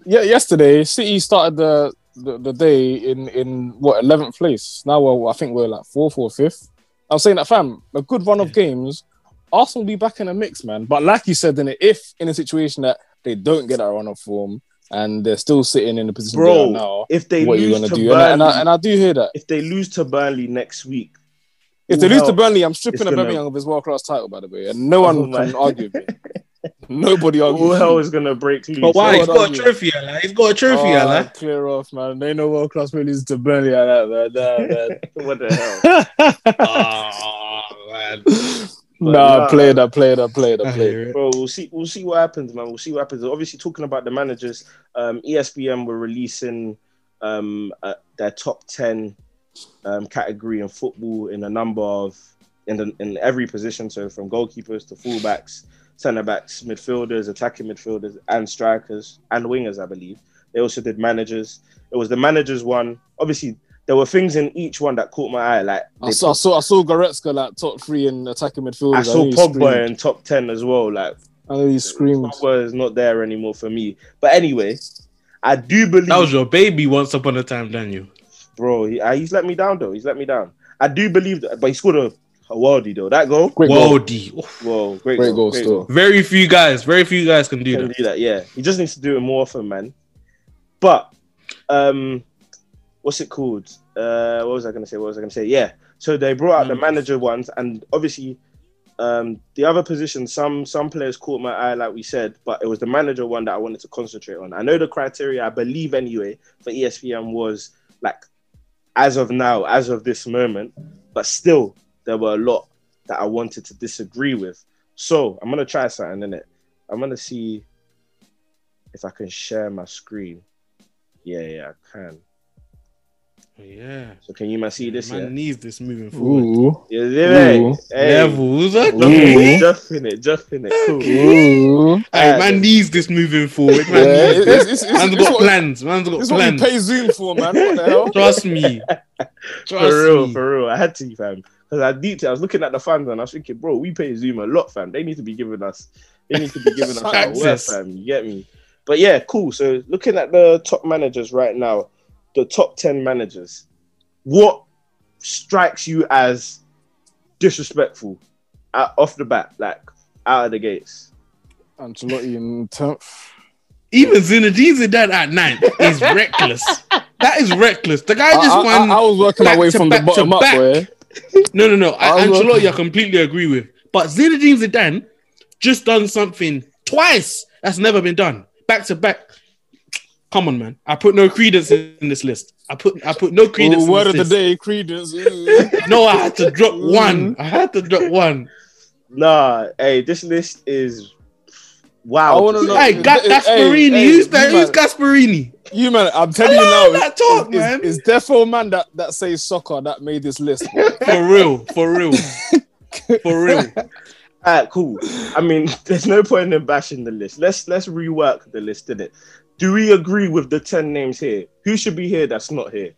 yeah, yesterday City started the, the the day in in what 11th place. Now we're, I think we're like fourth or fifth. I'm saying that, fam, a good run of games, Arsenal will be back in the mix, man. But like you said, in it, if in a situation that they don't get that run of form and they're still sitting in the position Bro, they are now, If they what are you gonna do? Burnley, And I, and, I, and I do hear that. if they lose to Burnley next week, If they lose to Burnley, I'm stripping it's a gonna- of his world class title, by the way, and no oh one Oh can argue with me. Nobody argues. all with hell is gonna break loose. But why? Hold He's on, got a you. trophy, Allah. He's got a trophy, Oh, Allah. clear off, man. They know world class really loses to Burnley like that, man. Nah, what the hell? oh, man. man. But nah, nah. play that, play that, play that, I play. hear it. Bro, we'll see. We'll see what happens, man. We'll see what happens. Obviously, talking about the managers, um, ESPN were releasing um, uh, their top ten um, category in football in a number of in the, in every position. So from goalkeepers to fullbacks, centre backs, midfielders, attacking midfielders, and strikers and wingers, I believe. They also did managers. It was the managers one. Obviously, there were things in each one that caught my eye. Like I saw, I saw, I saw Goretzka like top three in attacking midfield. I saw Pogba in top ten as well. Like I know he screamed. Pogba is not there anymore for me. But anyway, I do believe, That was your baby once upon a time, Daniel. bro. He, uh, he's let me down though. He's let me down. I do believe that, but he scored a, a worldie though. That goal, Great goal. Worldy. Oof. whoa, great, Great goal, goal still. Very few guys, very few guys can do Can that. do that, yeah. He just needs to do it more often, man. But um, what's it called? Uh, what was I gonna say? What was I gonna say? Yeah. So they brought out the Mm. manager ones, and obviously, um, the other positions, some some players caught my eye, like we said, but it was the manager one that I wanted to concentrate on. I know the criteria, I believe anyway, for ESPN was like as of now, as of this moment, but still there were a lot that I wanted to disagree with. So I'm gonna try something in it. I'm gonna see if I can share my screen. Yeah, yeah, I can. Yeah. So can you man see this? Man Yeah, needs this moving forward. Ooh, yeah, yeah, Ooh. hey, Levels. Just Ooh. in it, just in it, just in it. Cool. ooh. Hey, man needs this moving forward. Man Yeah, needs it's, this. it's, it's, Man's it's got what, plans. Man's got this is what we pay Zoom for, man. What the hell? Trust me. Trust For real, me. for real. I had to, fam. Because I deep, I was looking at the fans and I was thinking, bro, we pay Zoom a lot, fam. They need to be giving us, they need to be giving us our worth, fam. You get me? But yeah, cool. So looking at the top managers right now, the top ten managers, what strikes you as disrespectful out, off the bat, like out of the gates? Ancelotti in tenth. Even Zinedine Zidane at nine is reckless. That is reckless. The guy I, just I, I, won. I was working my way from the back to bottom up, back. boy. No, no, no. I, oh, I was Ancelotti, I completely agree with. But Zinedine Zidane just done something twice that's never been done. Back to back. Come on, man. I put no credence in, in this list. I put I put no credence. Ooh, word in of the list. day, Credence. No, I had to drop mm-hmm. one. I had to drop one. Nah, hey, this list is I wow. wanna know- Hey, Ga- Hey, Gasperini. hey, who's that? Who's. Gasperini? You man, I'm telling Allow you now, that talk, it's, man. it's, it's defo man that, that says soccer that made this list. For real. For real. For real. Alright, cool. I mean, there's no point in bashing the list. Let's let's rework the list, in it. Do we agree with the ten names here? Who should be here that's not here?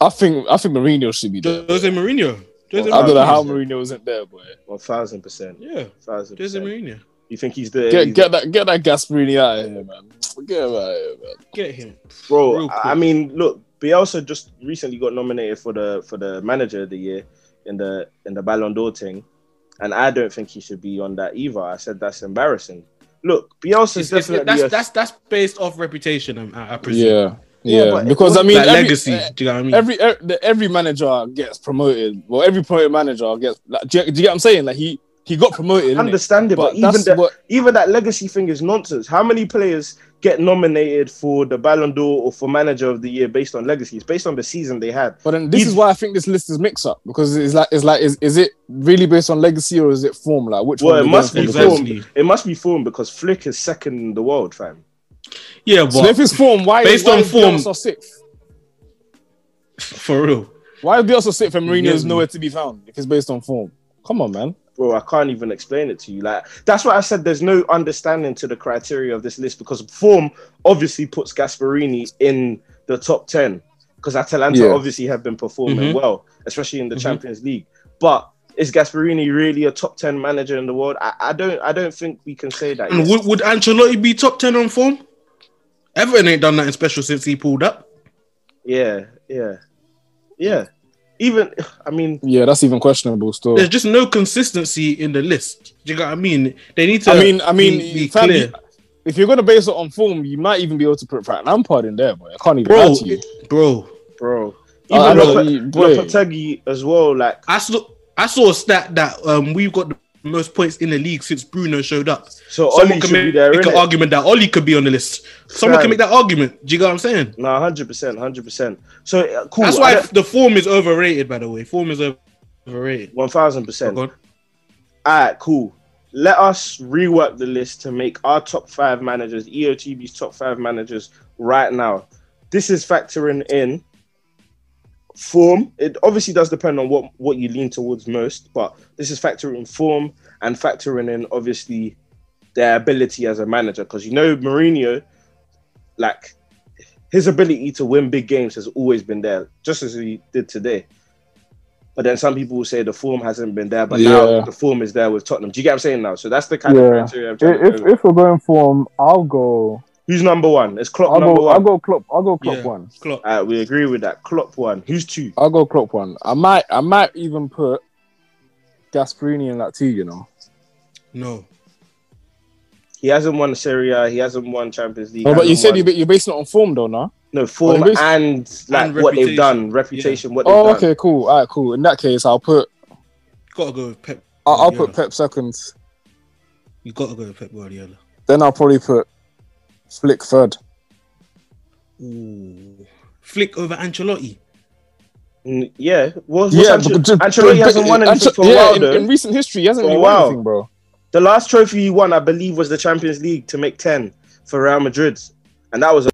I think I think Mourinho should be there. Jose Mourinho. Jose I don't know how Mourinho wasn't there, boy. One thousand percent. Yeah. Thousand Jose percent. Mourinho. You think he's the Get he's get that get that Gasperini out of here, man. Get him out of here, man. Get him. bro? I mean, look, Bielsa just recently got nominated for the for the manager of the year in the in the Ballon d'Or thing, and I don't think he should be on that either. I said that's embarrassing. Look, Bielsa's It's- it's- definitely that's, a- that's that's based off reputation. I, I presume. Yeah, Yeah, yeah. because I mean, Like every, legacy. eh, do you know what I mean? every every, the- every manager gets promoted. Well, every promoted manager gets. Like, do, you, do you get what I'm saying? Like he he got promoted. innit? understand it, but, But even that what even that legacy thing is nonsense. How many players get nominated for the Ballon d'Or or for Manager of the Year based on legacy? It's based on the season they had. But then this He's- is why I think this list is mix up because it's like it's like is, is it really based on legacy or is it form? Like which Well, one? it must be for? Exactly. form. It must be form because Flick is second in the world, fam. Yeah, but So if it's form, why Based why on is form- Bielsa sixth? for real. Why is Bielsa sixth and Mourinho Yes, is nowhere to be found if it's based on form? Come on, man. Bro, I can't even explain it to you. Like that's why I said there's no understanding to the criteria of this list because form obviously puts Gasperini in the top ten because Atalanta Yeah. obviously have been performing Mhm. well, especially in the Mhm. Champions League. But is Gasperini really a top ten manager in the world? I, I don't. I don't think we can say that. Would, would Ancelotti be top ten on form? Everton ain't done nothing special since he pulled up. Yeah, yeah, yeah. Even I mean, Yeah, that's even questionable still. There's just no consistency in the list. Do you get what I mean? They need to. I mean, I mean, be, be fam, clear, you- if you're gonna base it on form, you might even be able to put Frank Lampard in there, boy. I can't even bro, lie to you. bro. bro, I- I even know, Lope- you- boy. Lopetegui as well. Like I saw I saw a stat that um we've got the most points in the league since Bruno showed up. so, Someone can should make, be there. make an argument that Oli could be on the list. Someone can make that argument. Do you get what I'm saying? No, hundred percent, hundred percent. So uh, cool. That's why the form is overrated. By the way, form is overrated. One thousand percent. All right, cool. Let us rework the list to make our top five managers, EOTB's top five managers right now. This is factoring in form. It obviously does depend on what, what you lean towards most, but this is factoring in form and factoring in obviously their ability as a manager. Because you know Mourinho, like his ability to win big games has always been there, just as he did today. But then some people will say the form hasn't been there, but now Yeah. the form is there with Tottenham. Do you get what I'm saying now? So that's the kind Yeah. of criteria I'm trying to If, if we're going form, I'll go. Who's number one? It's Klopp I'll number go. I'll go Klopp. I'll go Klopp Yeah. one. Klopp. Alright, we agree with that. Klopp one. Who's two? I'll go Klopp one. I might I might even put Gasperini in that too. You know. No. He hasn't won Serie A. He hasn't won Champions League. No, but you said won- you ba- you're basing it on form though, no? no form Oh, he bas- and like And what they've done, reputation, what they've Oh, done. okay, cool. All right, cool. In that case, I'll put Gotta go with Pep. I'll, I'll put Pep second. You gotta go with Pep Guardiola. Then I'll probably put Flick third. Ooh. Flick over Ancelotti. Mm, Yeah, what's, Yeah, what's Ancelotti, but- but- Ancelotti but- hasn't won anything Ance- for a yeah, while in, though. in recent history, he hasn't really won anything, bro. The last trophy he won, I believe, was the Champions League to make ten for Real Madrid, and that was a